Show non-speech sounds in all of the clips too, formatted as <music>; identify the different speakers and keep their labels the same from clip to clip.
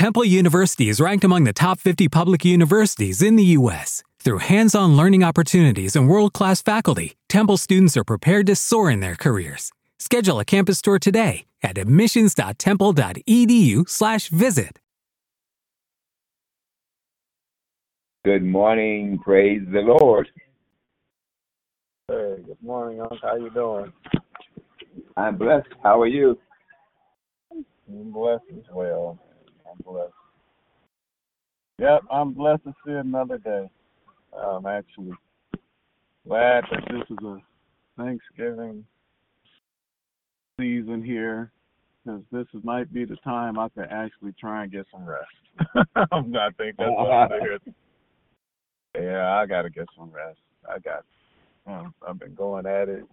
Speaker 1: Temple University is ranked among the top 50 public universities in the U.S. Through hands on learning opportunities and world class faculty, Temple students are prepared to soar in their careers. Schedule a campus tour today at admissions.temple.edu/slash visit.
Speaker 2: Good morning. Praise the Lord.
Speaker 3: Hey, good morning, Unc. How are you doing?
Speaker 2: I'm blessed. How are you?
Speaker 3: I'm blessed as well. I'm blessed. Yep, I'm blessed to see another day. I'm actually glad that this is a Thanksgiving season here because this is, might be the time I can actually try and get some rest. <laughs> I'm not think that's what I'm here. Yeah, I got to get some rest. I got. Um, I've been going at it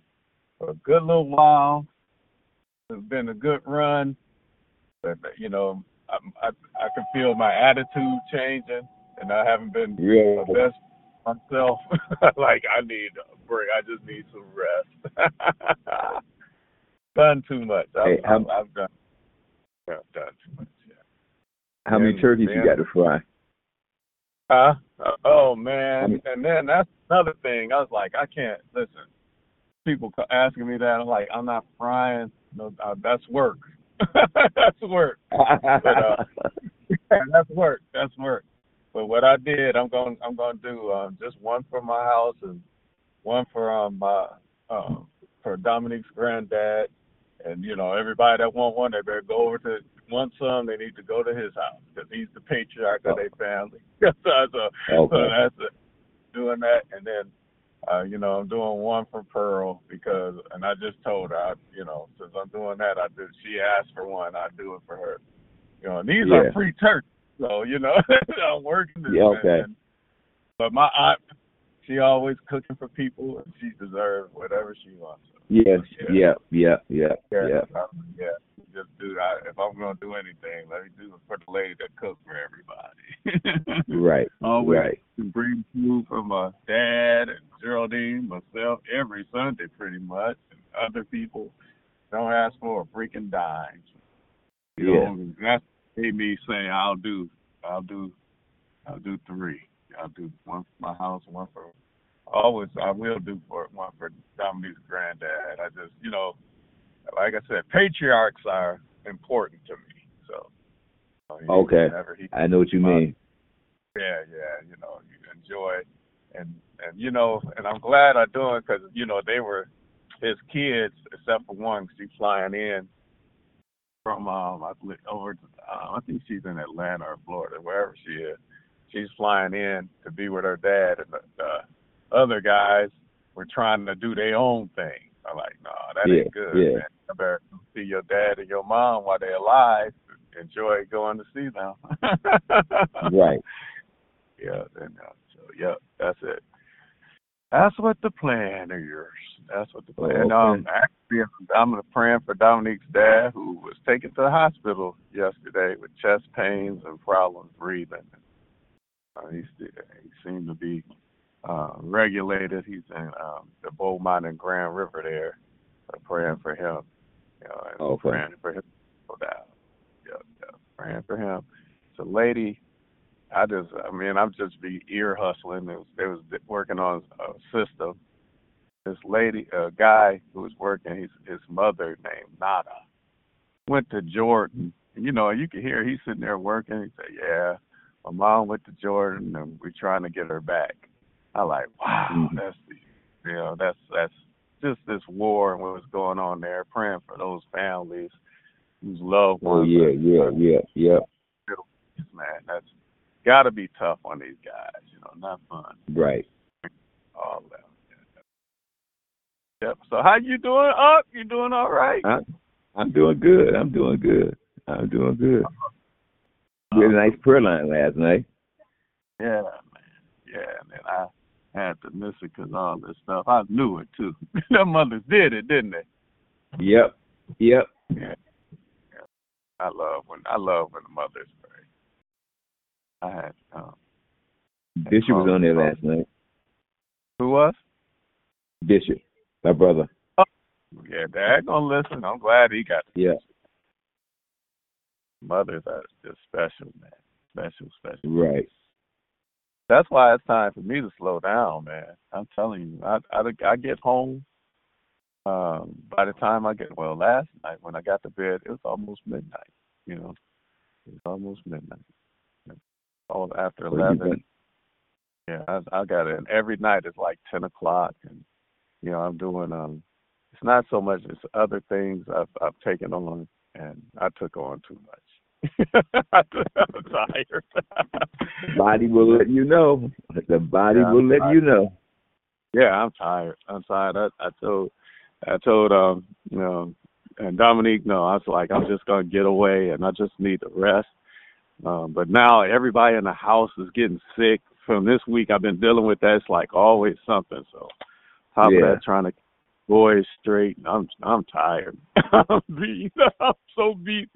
Speaker 3: for a good little while. It's been a good run, but you know, I I, I can feel my attitude changing, and I haven't been
Speaker 2: Yeah.
Speaker 3: my best myself. <laughs> like I need a break. I just need some rest. <laughs> done too much. I've,
Speaker 2: Hey, how-
Speaker 3: I've, I've done. I've done too much. Yeah.
Speaker 2: How many
Speaker 3: Yeah,
Speaker 2: turkeys you got to fry?
Speaker 3: Huh? Uh, oh
Speaker 2: I
Speaker 3: man!
Speaker 2: mean-
Speaker 3: and then that's another thing. I was like, I can't listen. People asking me that. I'm like, I'm not frying. No, uh, that's work. That's work. <laughs> uh, <laughs> that's work. That's work. But what I did, I'm going. I'm going to do um, just one for my house and one for um my um for Dominique's granddad. And you know, everybody that want one, they better go over to want some. They need to go to his house because he's the patriarch of their family. <laughs> so, so so
Speaker 2: okay.
Speaker 3: that's it. Doing that, and then, uh, you know, I'm doing one for Pearl because, and I just told her, I, you know, since I'm doing that, I do. She asked for one, I do it for her. You know, and these
Speaker 2: Yeah.
Speaker 3: are free turkeys, so you know, <laughs> I'm working this.
Speaker 2: Yeah, okay.
Speaker 3: But my aunt, she always cooking for people, and she deserves whatever she wants.
Speaker 2: Yes. Yeah. Yeah. Yeah.
Speaker 3: Yeah,
Speaker 2: Yeah.
Speaker 3: um, yeah. Just do that. If I'm gonna do anything, let me do it for the lady that cooks for everybody. <laughs>
Speaker 2: Right.
Speaker 3: Always
Speaker 2: Right.
Speaker 3: bring food for my dad and Geraldine, myself, every Sunday pretty much, and other people. Don't ask for a freaking dime. You
Speaker 2: Yeah.
Speaker 3: know, that's made me say I'll do, I'll do, I'll do three. I'll do one for my house, one for. Always, I will do for one for Dominique's granddad. I just, you know, like I said, patriarchs are important to me. So. uh, he-
Speaker 2: Okay.
Speaker 3: he
Speaker 2: I know what you mean.
Speaker 3: yeah, yeah, you know, you enjoy, and and you know, and I'm glad I do it because you know they were his kids, except for one, she's flying in from um I believe over to uh, I think she's in Atlanta or Florida, wherever she is. She's flying in to be with her dad, and the, the other guys were trying to do their own thing. I'm like, no, that
Speaker 2: Yeah,
Speaker 3: ain't good.
Speaker 2: yeah.
Speaker 3: Man. You better see your dad and your mom while they're alive. Enjoy going to see them. <laughs>
Speaker 2: Right.
Speaker 3: Yeah, and uh, so yeah, that's it. That's what the plan is. That's what the plan.
Speaker 2: Oh, okay.
Speaker 3: um, actually, I'm gonna praying for Dominique's dad, who was taken to the hospital yesterday with chest pains and problems breathing. Uh, he he seemed to be uh, regulated. He's in um, the Beaumont and Grand River there. So praying for him. You know, and
Speaker 2: Okay.
Speaker 3: praying for him. down. Yeah, yeah, praying for him. It's a lady I just, I mean, I'm just be ear hustling. It was, they was working on a system. This lady, a guy who was working, his his mother named Nada, went to Jordan. And, you know, you can hear he's sitting there working. He said, "Yeah, my mom went to Jordan, and we're trying to get her back." I like, wow,
Speaker 2: Mhm.
Speaker 3: that's you know, that's that's just this war and what was going on there. Praying for those families whose loved ones.
Speaker 2: Oh
Speaker 3: ones.
Speaker 2: yeah.
Speaker 3: are-
Speaker 2: Yeah.
Speaker 3: are
Speaker 2: Yeah. Yeah.
Speaker 3: man, that's got to be tough on these guys. You know, not fun.
Speaker 2: Right.
Speaker 3: All that. Yep. So how you doing? Up? You doing all right?
Speaker 2: I, I'm doing good. I'm doing good. I'm doing good. We had a nice prayer line last night.
Speaker 3: Yeah, man. Yeah, man. I had to miss it 'cause all this stuff. I knew it too. <laughs> Their mothers did it, didn't they?
Speaker 2: Yep. Yep.
Speaker 3: Yeah. yeah. I love when I love when the mothers pray. I had um,
Speaker 2: Bishop was on there last night.
Speaker 3: who was?
Speaker 2: Bishop, my brother.
Speaker 3: Oh, Yeah, Dad gonna listen. I'm glad he got.
Speaker 2: Yeah.
Speaker 3: mothers are just special, man. Special, special.
Speaker 2: Right.
Speaker 3: That's why it's time for me to slow down, man. I'm telling you, I I, I get home. Um, by the time I get well, last night when I got to bed, it was almost midnight. You know, it was almost midnight. All after eleven. Yeah, I, I got it. And every night it's like ten o'clock, and you know I'm doing um. It's not so much as other things I've I've taken on, and I took on too much. I'm <laughs> tired.
Speaker 2: body will let you know. The body
Speaker 3: Yeah,
Speaker 2: will
Speaker 3: I'm
Speaker 2: let
Speaker 3: tired.
Speaker 2: you know.
Speaker 3: Yeah, I'm tired. I'm tired. I, I told, I told, um, you know, and Dominique, no, I was like, I'm just gonna get away, and I just need to rest. Um, but now everybody in the house is getting sick. From this week, I've been dealing with that. It's like always something. So, top
Speaker 2: Yeah.
Speaker 3: of that, trying to keep boys straight. and I'm, I'm tired. <laughs> I'm beat. I'm so beat.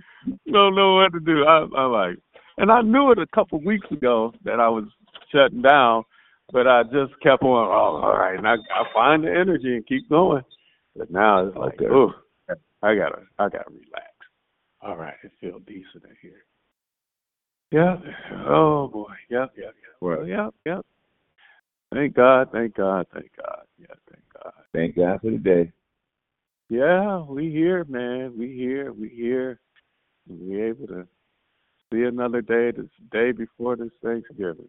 Speaker 3: Don't know what to do. I, I'm like, and I knew it a couple of weeks ago that I was shutting down but I just kept on. Oh, all right, and I, I find the energy and keep going. But now it's like,
Speaker 2: Okay.
Speaker 3: oh, I gotta, I gotta relax. All right, it feels decent in here. Yeah. Oh boy. Yep. Yep. Yep.
Speaker 2: Right.
Speaker 3: Yep. Yep. Thank God. Thank God. Thank God. Yeah. Thank God.
Speaker 2: Thank God for the day.
Speaker 3: Yeah, we here, man. We here. We here. We able to see another day. This day before this Thanksgiving.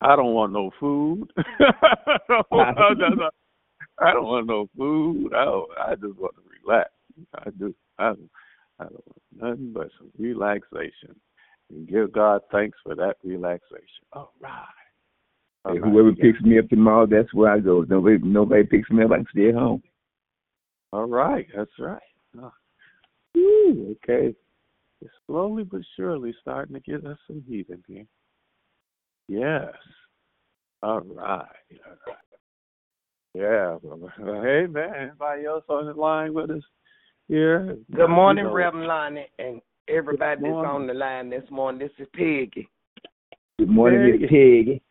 Speaker 3: I don't want no food. <laughs> I don't want- don't no food. I don't, I just want to relax. I do. I, I don't want nothing but some relaxation. And give God thanks for that relaxation. All right. All
Speaker 2: And
Speaker 3: right.
Speaker 2: whoever picks me up tomorrow, that's where I go. Nobody, nobody picks me up. I can stay at home.
Speaker 3: All right, that's right. Oh. Whew, okay. It's slowly but surely starting to get us some heat in here. Yes. All right. All right. Yeah. Well, well, hey, man. Anybody else on the line with us here?
Speaker 4: Good morning,
Speaker 3: You know,
Speaker 4: Reverend Lonnie, and everybody that's on the line this morning. This is Peggy.
Speaker 2: Good morning, Miss
Speaker 3: Hey.
Speaker 2: Peggy.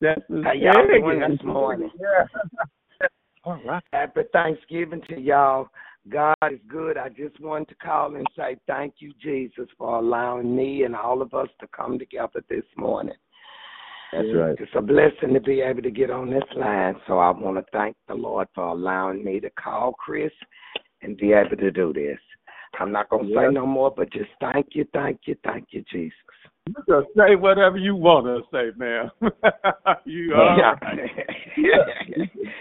Speaker 3: That's the
Speaker 4: How y'all
Speaker 3: Peggy.
Speaker 4: doing this morning? <laughs>
Speaker 3: Yeah. All right.
Speaker 4: Happy Thanksgiving to y'all. God is good. I just wanted to call and say thank you, Jesus, for allowing me and all of us to come together this morning.
Speaker 2: That's right.
Speaker 4: It's a blessing to be able to get on this line. So I want to thank the Lord for allowing me to call Chris and be able to do this. I'm not to
Speaker 3: Yeah.
Speaker 4: say no more, but just thank you, thank you, thank you, Jesus.
Speaker 3: You can say whatever you want to say, ma'am. <laughs> you all right.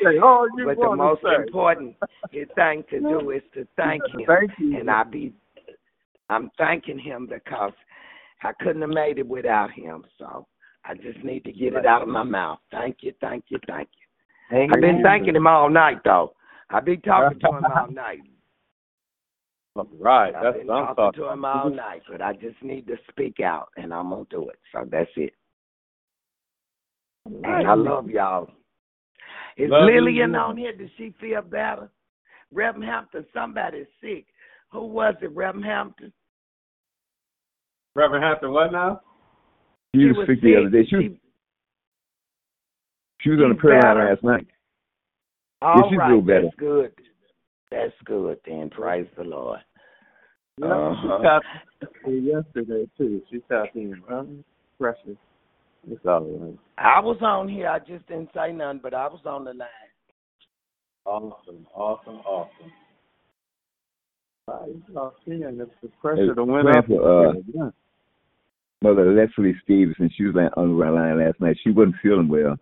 Speaker 3: Say all you
Speaker 4: but the most
Speaker 3: say.
Speaker 4: important thing to do is to <laughs> thank him.
Speaker 3: Thank you.
Speaker 4: And I be I'm thanking him because I couldn't have made it without him. So I just need to get it out of my mouth. Thank you, thank you, thank you. I've been thanking him all night though. I've been talking to him all <laughs> night.
Speaker 3: Right,
Speaker 4: I've
Speaker 3: that's
Speaker 4: been
Speaker 3: what I'm
Speaker 4: talking
Speaker 3: talking
Speaker 4: to him all night, but I just need to speak out and I'm gonna do it. So that's it. And I love y'all. Is
Speaker 3: Love you,
Speaker 4: Lillian
Speaker 3: too.
Speaker 4: on here? Does she feel better? Reverend Hampton, somebody's sick. Who was it, Reverend Hampton?
Speaker 3: Reverend Hampton, what now?
Speaker 2: She was sick the other day. She was, she was on the prayer line last night.
Speaker 4: All
Speaker 2: she's
Speaker 4: right,
Speaker 2: real better.
Speaker 4: that's good. That's good then. Praise the Lord.
Speaker 3: Yeah,
Speaker 4: Uh-huh.
Speaker 3: She tapped in yesterday too. She tapped in. Um, precious. It's all right.
Speaker 4: I was on here. I just didn't say nothing, but I was on the line.
Speaker 3: Awesome, awesome, awesome. Right, you all seeing this the pressure
Speaker 2: Hey,
Speaker 3: to win
Speaker 2: praying
Speaker 3: up.
Speaker 2: uh,
Speaker 3: yeah.
Speaker 2: Mother Leslie Stevenson, she was like on the line last night. She wasn't feeling well,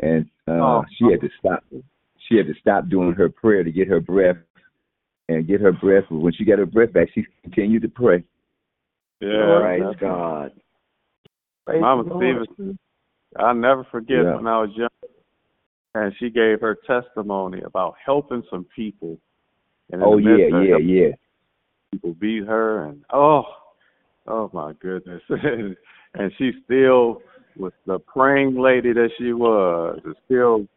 Speaker 2: and uh,
Speaker 3: Oh.
Speaker 2: she had to stop. She had to stop doing her prayer to get her breath and get her breath. But when she got her breath back, she continued to pray.
Speaker 3: Yeah,
Speaker 4: Praise
Speaker 3: that's-
Speaker 4: God.
Speaker 3: Mama Stevenson, I'll never forget
Speaker 2: Yeah.
Speaker 3: when I was young, and she gave her testimony about helping some people. And
Speaker 2: Oh yeah, yeah, yeah.
Speaker 3: people beat her, and oh, oh my goodness, <laughs> and she still was the praying lady that she was, is still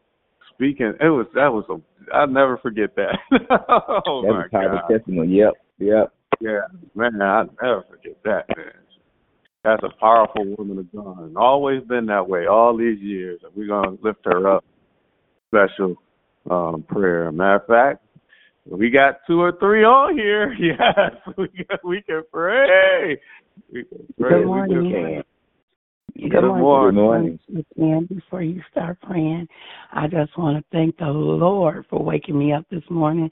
Speaker 3: speaking. It was that was a I'll never forget that. <laughs> oh
Speaker 2: that
Speaker 3: my
Speaker 2: was a powerful
Speaker 3: God,
Speaker 2: testimony. Yep, yep.
Speaker 3: yeah, man, I'll never forget that, man. That's a powerful woman of God, and always been that way all these years. And we're gonna lift her up. Special um, prayer. Matter of fact, We got two or three on here. <laughs> Yes, we got, we can pray. We can pray.
Speaker 5: Good morning.
Speaker 3: Good,
Speaker 5: Good
Speaker 3: morning.
Speaker 5: morning. Again, before you start praying, I just want to thank the Lord for waking me up this morning,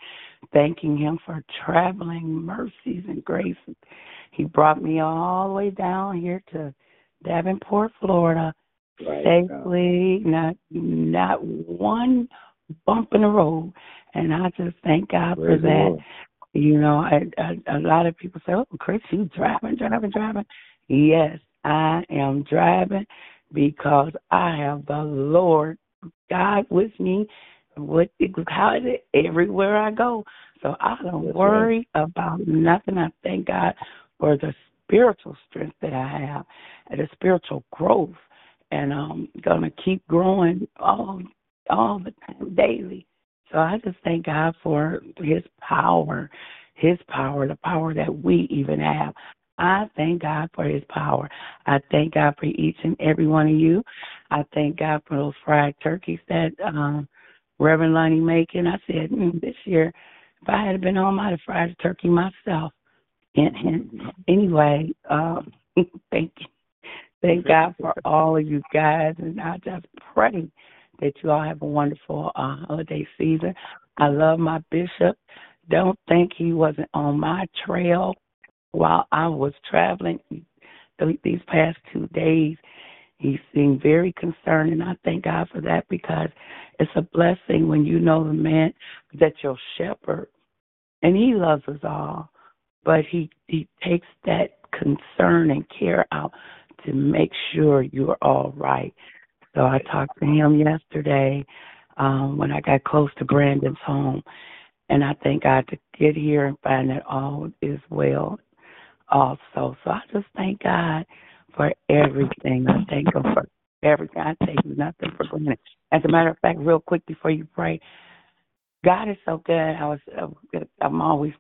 Speaker 5: thanking Him for traveling mercies and graces. He brought me all the way down here to Davenport, Florida,
Speaker 2: Right.
Speaker 5: safely, not not one bump in the road, and I just thank God for
Speaker 2: Praise the
Speaker 5: that.
Speaker 2: Lord.
Speaker 5: You know, I, I, a lot of people say, "Oh, Chris, you driving, driving, driving." Yes, I am driving because I have the Lord God with me. With how is it everywhere I go, so I don't worry about nothing. I thank God for the spiritual strength that I have and the spiritual growth, and I'm gonna keep growing all all the time daily. So I just thank God for His power, His power, the power that we even have. I thank God for His power. I thank God for each and every one of you. I thank God for those fried turkeys that um, Reverend Lonnie making. I said mm, this year, if I had been home, I'd have fried a turkey myself. And, and anyway, um, <laughs> thank you. Thank God for all of you guys, and I just pray that you all have a wonderful uh, holiday season. I love my bishop. Don't think he wasn't on my trail while I was traveling these past two days. He seemed very concerned, and I thank God for that because it's a blessing when you know the man that your shepherd, and he loves us all, but he he takes that concern and care out to make sure you're all right. So I talked to him yesterday um, when I got close to Brandon's home, and I thank God to get here and find that all is well also. So I just thank God for everything. I thank Him for everything. I take nothing for granted. As a matter of fact, real quick before you pray, God is so good. I was uh, I'm always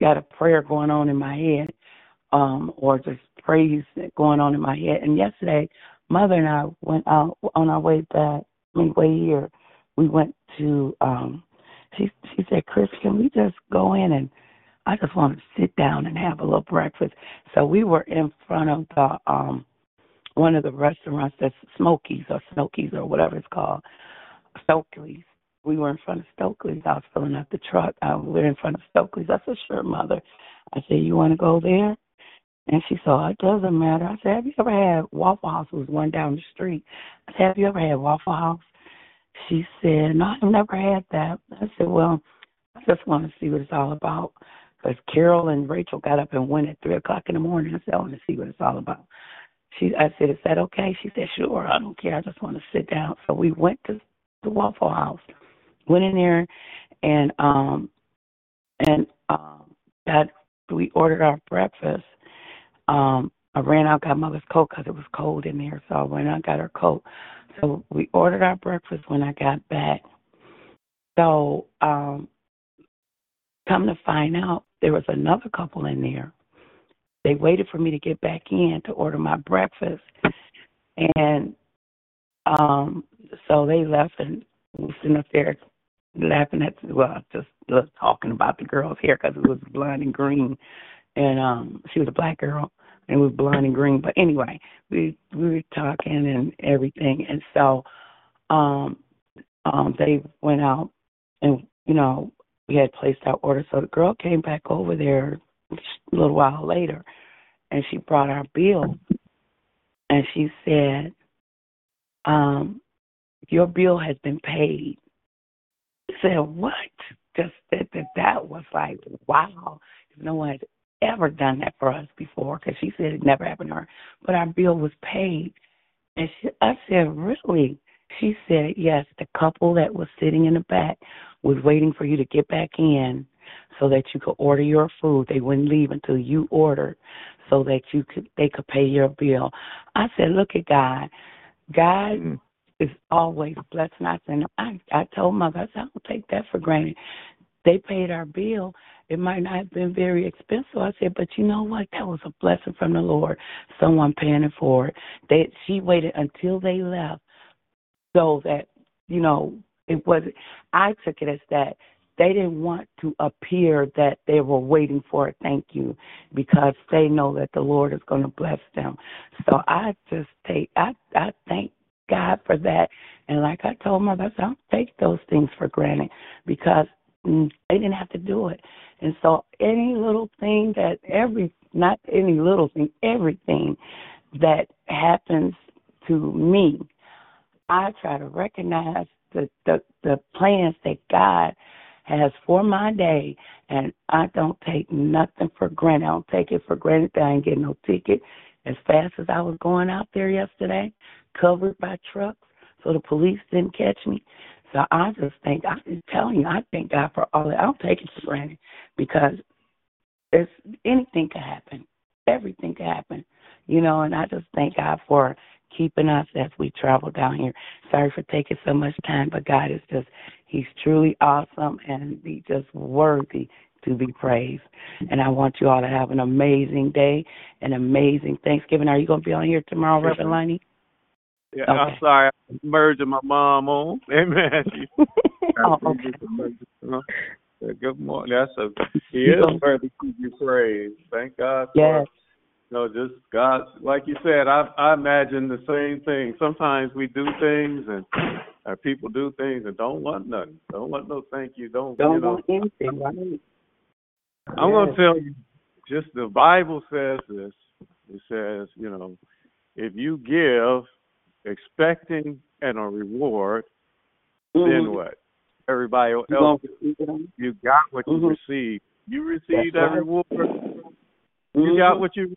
Speaker 5: got a prayer going on in my head, um, or just praise going on in my head. And yesterday, Mother and I went out on our way back, I mean, way here. We went to. um She she said, "Chris, can we just go in and I just want to sit down and have a little breakfast?" So we were in front of the um one of the restaurants that's Smokies or Smokies or whatever it's called, Stokely's. We were in front of Stokely's. I was filling up the truck. I, we were in front of Stokely's. I said, "Sure, Mother." I said, "You want to go there?" And she said, it doesn't matter. I said, have you ever had Waffle House? It was one down the street. I said, have you ever had Waffle House? She said, no, I've never had that. I said, well, I just want to see what it's all about. Because Carol and Rachel got up and went at 3 o'clock in the morning. I said, I want to see what it's all about. She, I said, is that okay? She said, sure. I don't care. I just want to sit down. So we went to the Waffle House, went in there, and um, and um, got we ordered our breakfast um I ran out got mother's coat because it was cold in there, so I went out got her coat. So we ordered our breakfast when I got back. So um come to find out there was another couple in there. They waited for me to get back in to order my breakfast, and um so they left and was sitting up there laughing at well just just talking about the girl's hair because it was blonde and green and um she was a black girl and it was blonde and green. But anyway, we we were talking and everything, and so um um they went out and you know we had placed our order. So the girl came back over there a little while later, and she brought our bill, and she said, um, "Your bill has been paid." I said, "What?" Just that that that was like wow. No one has ever done that for us before because she said it never happened to her. But our bill was paid. And she, I said, Really? She said, Yes, the couple that was sitting in the back was waiting for you to get back in so that you could order your food. They wouldn't leave until you ordered so that you could they could pay your bill. I said, Look at God. God
Speaker 2: Mm.
Speaker 5: is always blessing us and I I told mother, I said, I don't take that for granted. They paid our bill it might not have been very expensive. I said, but you know what? That was a blessing from the Lord. Someone paying it for it. They she waited until they left so that, you know, it was I took it as that they didn't want to appear that they were waiting for a thank you because they know that the Lord is going to bless them. So I just take I I thank God for that. And like I told my I don't take those things for granted because mm, they didn't have to do it. And so any little thing that every not any little thing, everything that happens to me, I try to recognize the the, the plans that God has for my day, and I don't take nothing for granted. I don't take it for granted that I ain't getting no ticket as fast as I was going out there yesterday, covered by trucks, so the police didn't catch me. So I just think I'm just telling you, I thank God for all that. I don't take it for granted because it's anything could happen. Everything could happen. You know, and I just thank God for keeping us as we travel down here. Sorry for taking so much time, but God is just He's truly awesome and He's just worthy to be praised. And I want you all to have an amazing day, an amazing Thanksgiving. Are you going to be on here tomorrow, Reverend Liney?
Speaker 3: Yeah, okay. I'm sorry. I'm merging my mom on. <laughs> Amen. <laughs>
Speaker 5: oh, okay.
Speaker 3: Good morning. That's a he is worthy to be praised. Thank God for
Speaker 5: yes.
Speaker 3: Know, just God like you said, I I imagine the same thing. Sometimes we do things and our people do things and don't want nothing. Don't want no thank you. Don't
Speaker 5: don't
Speaker 3: you know,
Speaker 5: want anything, right?
Speaker 3: I'm gonna tell you just the Bible says this. It says, you know, if you give expecting and a reward,
Speaker 5: mm-hmm.
Speaker 3: then what? Everybody else, you got what you mm-hmm. received. You received
Speaker 5: That's
Speaker 3: that
Speaker 5: right.
Speaker 3: reward.
Speaker 5: Mm-hmm.
Speaker 3: You got what you.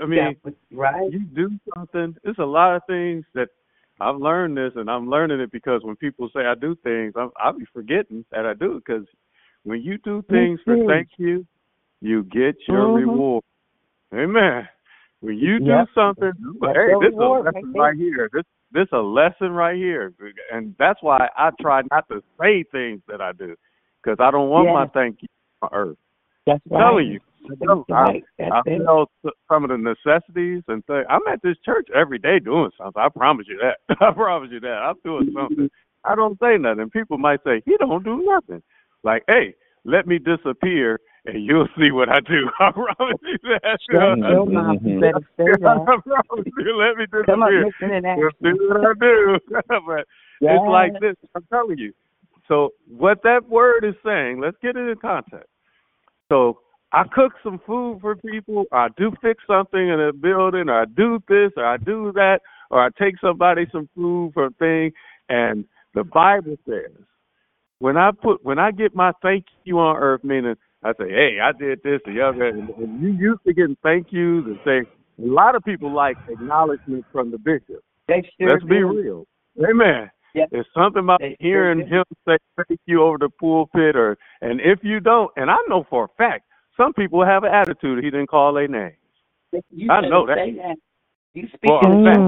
Speaker 3: I mean,
Speaker 5: right.
Speaker 3: you do something. There's a lot of things that I've learned this, and I'm learning it because when people say I do things, I'm, I'll be forgetting that I do because when you do things for thank you, you get your
Speaker 5: mm-hmm.
Speaker 3: reward. Amen. When you do
Speaker 5: yep.
Speaker 3: something,
Speaker 5: That's
Speaker 3: hey, this is a lesson
Speaker 5: right,
Speaker 3: right here. This this a lesson right here, and that's why I try not to say things that I do, because I don't want
Speaker 5: yes.
Speaker 3: my thank you on earth.
Speaker 5: That's
Speaker 3: I'm telling you,
Speaker 5: That's right.
Speaker 3: I, I
Speaker 5: it.
Speaker 3: some of the necessities and things. I'm at this church every day doing something. I promise you that. <laughs> I promise you that. I'm doing something. I don't say nothing. People might say he don't do nothing. Like, hey, let me disappear and you'll see what I do. <laughs> I promise you that. <laughs>
Speaker 5: Your mouth. You better say that.
Speaker 3: I promise you. Let me disappear.
Speaker 5: Come on, listen in
Speaker 3: You'll see what I do. but
Speaker 5: yes.
Speaker 3: it's like this. I'm telling you. So what that word is saying, let's get it in context. So I cook some food for people, I do fix something in a building, or I do this, or I do that, or I take somebody some food for a thing, and the Bible says, when I put when I get my thank you on earth, meaning I say, hey, I did this, the other, and, and you used to getting thank yous and say, a lot of people like acknowledgement from the bishop.
Speaker 5: They sure
Speaker 3: Let's
Speaker 5: do.
Speaker 3: be real. Amen.
Speaker 5: Yep.
Speaker 3: There's something about
Speaker 5: They
Speaker 3: hearing
Speaker 5: sure
Speaker 3: him say thank you over the pulpit, or and if you don't, and I know for a fact, some people have an attitude he didn't call their name.
Speaker 5: You
Speaker 3: I know that.
Speaker 5: That. You speak in
Speaker 3: fact.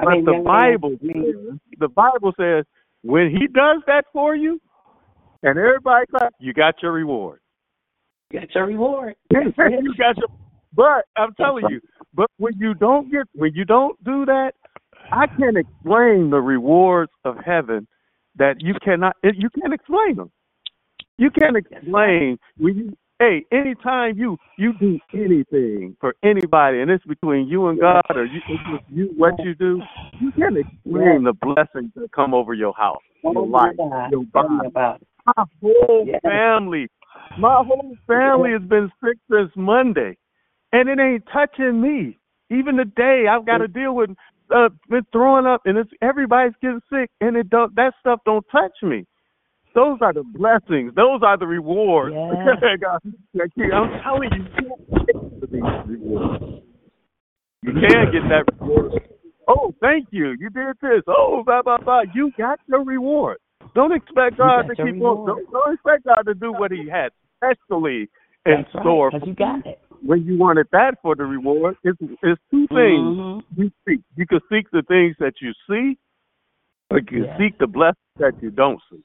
Speaker 5: I
Speaker 3: But
Speaker 5: mean,
Speaker 3: the Bible, says, the Bible says, when he does that for you, and everybody claps, you got your reward.
Speaker 5: you got your reward. <laughs>
Speaker 3: you got your. But I'm telling you, but when you don't get, when you don't do that, I can't explain the rewards of heaven that you cannot. You can't explain them. You can't explain when you. Hey, anytime you you do anything for anybody, and it's between you and God, or you, it's you what you do, you can't explain the blessings that come over your house, your life, your body. My whole family, my whole family has been sick since Monday, and it ain't touching me. Even today, I've got to deal with uh, been throwing up, and it's everybody's getting sick, and it don't that stuff don't touch me. Those are the blessings. Those are the rewards.
Speaker 5: Yeah. <laughs>
Speaker 3: I'm telling you, you can't get. You can get that reward. Oh, thank you. You did this. Oh, blah blah blah. You got your reward. Don't expect God to keep on. Don't, don't expect God to do what He had specially in
Speaker 5: That's
Speaker 3: store
Speaker 5: right, you got it.
Speaker 3: when you wanted that for the reward, it's, it's two things
Speaker 5: Mhm.
Speaker 3: you seek. You can seek the things that you see, or you can
Speaker 5: Yes.
Speaker 3: seek the blessings that you don't see.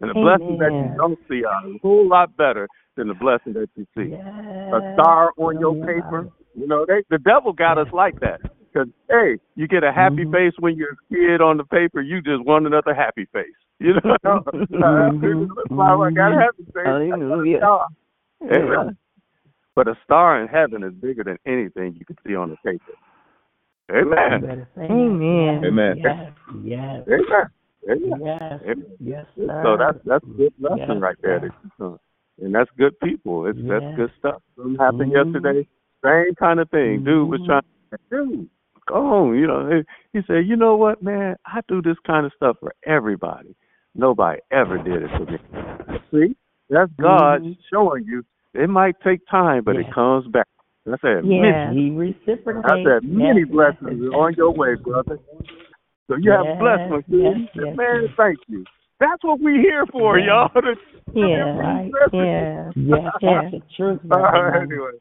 Speaker 3: And the blessing that you don't see are a whole lot better than the blessing that you see.
Speaker 5: Yes.
Speaker 3: A star on your
Speaker 5: Yeah.
Speaker 3: paper, you know, they, the devil got us like that. Because, hey, you get a happy
Speaker 5: Mhm.
Speaker 3: face when you're a kid on the paper, you just want another happy face. <laughs> You know, mm-hmm. I gotta have to say Hallelujah. star. Amen. But a star in heaven is bigger than anything you can see on the paper. Amen.
Speaker 5: Amen.
Speaker 2: Amen.
Speaker 5: Yes. Yes.
Speaker 3: Amen.
Speaker 5: Yes. Amen. Yes. Sir.
Speaker 3: So that's that's a good lesson yes, right there. That and that's good people. It's yes. that's good stuff. Something happened mm-hmm. yesterday. Same kind of thing. Mm-hmm. Dude was trying. Dude, go home. You know, he said, you know what, man? I do this kind of stuff for everybody. Nobody ever did it for me. See, that's God mm-hmm. showing you. It might take time, but yes. it comes back. I said,
Speaker 5: yeah, many, he reciprocates.
Speaker 3: I said, many yes. blessings yes. on your way, brother. So you have blessings. Yes. Man, thank you. That's what we're here for, y'all. <laughs>
Speaker 5: yeah, right. <laughs> Yeah. Yes, yes. The truth. <laughs>
Speaker 3: All right, anyway.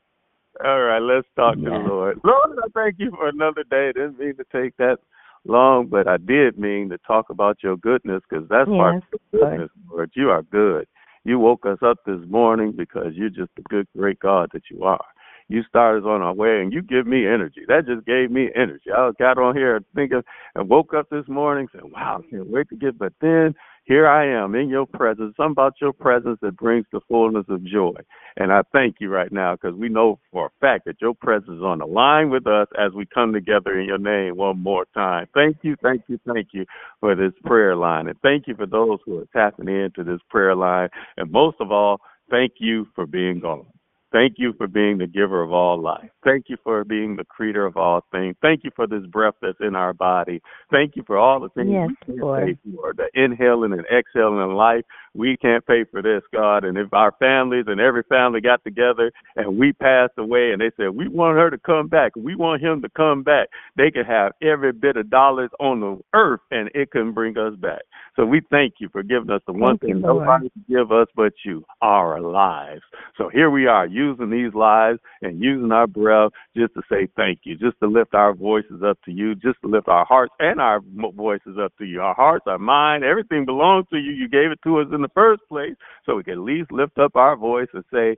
Speaker 3: All right, let's talk yeah. to the Lord. Lord, I thank you for another day. I didn't mean to take that long, but I did mean to talk about your goodness because that's yes, part of the goodness, Lord. You are good. You woke us up this morning because you're just the good, great God that you are. You started on our way and you give me energy. That just gave me energy. I got on here thinking and woke up this morning saying, wow, I can't wait to get, but then here I am in your presence. Something about your presence that brings the fullness of joy. And I thank you right now because we know for a fact that your presence is on the line with us as we come together in your name one more time. Thank you, thank you, thank you for this prayer line. And thank you for those who are tapping into this prayer line. And most of all, thank you for being gone. Thank you for being the giver of all life. Thank you for being the creator of all things. Thank you for this breath that's in our body. Thank you for all the things
Speaker 5: yes,
Speaker 3: we can't
Speaker 5: Lord.
Speaker 3: for, the inhaling and exhaling in life. We can't pay for this, God. And if our families and every family got together and we passed away and they said, we want her to come back, we want him to come back, they could have every bit of dollars on the earth and it can bring us back. So we thank you for giving us the one
Speaker 5: thank
Speaker 3: thing
Speaker 5: you,
Speaker 3: nobody can give us but you, our lives. So here we are. Using these lives and using our breath just to say thank you, just to lift our voices up to you, just to lift our hearts and our voices up to you. Our hearts, our mind, everything belongs to you. You gave it to us in the first place, so we can at least lift up our voice and say,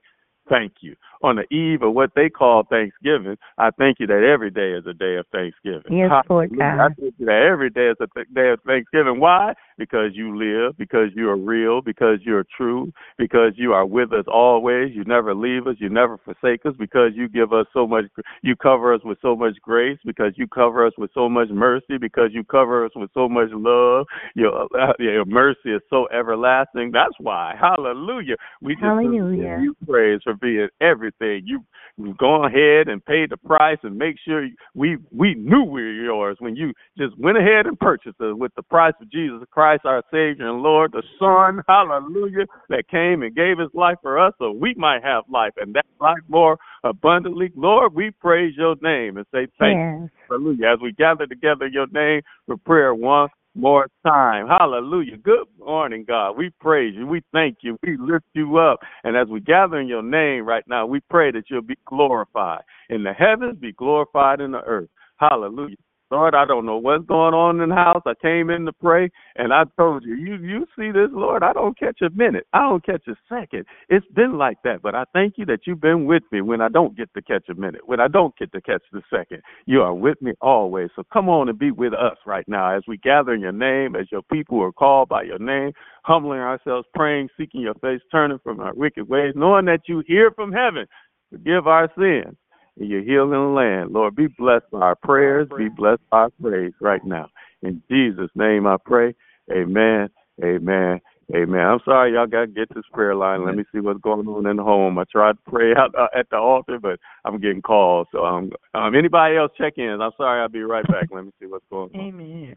Speaker 3: thank you. On the eve of what they call Thanksgiving, I thank you that every day is a day of Thanksgiving.
Speaker 5: Yes, Lord God.
Speaker 3: I thank you that every day is a th- day of Thanksgiving. Why? Because you live, because you are real, because you're true, because you are with us always. You never leave us, you never forsake us, because you give us so much, you cover us with so much grace, because you cover us with so much mercy, because you cover us with so much love. Your, uh, your mercy is so everlasting. That's why. Hallelujah. We just
Speaker 5: Hallelujah.
Speaker 3: give you praise for being everything. You you go ahead and paid the price and make sure we we knew we were yours when you just went ahead and purchased us with the price of Jesus Christ, our Savior and Lord, the Son, hallelujah, that came and gave his life for us so we might have life and that life more abundantly. Lord, we praise your name and say thank
Speaker 5: yes.
Speaker 3: you. Hallelujah. As we gather together your name for prayer one more time. Hallelujah. Good morning, God. We praise you. We thank you. We lift you up. And as we gather in your name right now, we pray that you'll be glorified in the heavens, be glorified in the earth. Hallelujah. Lord, I don't know what's going on in the house. I came in to pray, and I told you, you you see this, Lord. I don't catch a minute. I don't catch a second. It's been like that, but I thank you that you've been with me when I don't get to catch a minute, when I don't get to catch the second. You are with me always. So come on and be with us right now as we gather in your name, as your people are called by your name, humbling ourselves, praying, seeking your face, turning from our wicked ways, knowing that you hear from heaven. Forgive our sins in your healing land. Lord, be blessed by our prayers, be blessed by our praise right now. In Jesus' name I pray. Amen. Amen. Amen. I'm sorry y'all got to get this prayer line. Let me see what's going on in the home. I tried to pray out uh, at the altar, but I'm getting calls. So um, um anybody else check in? I'm sorry. I'll be right back. Let me see what's going on.
Speaker 5: Amen.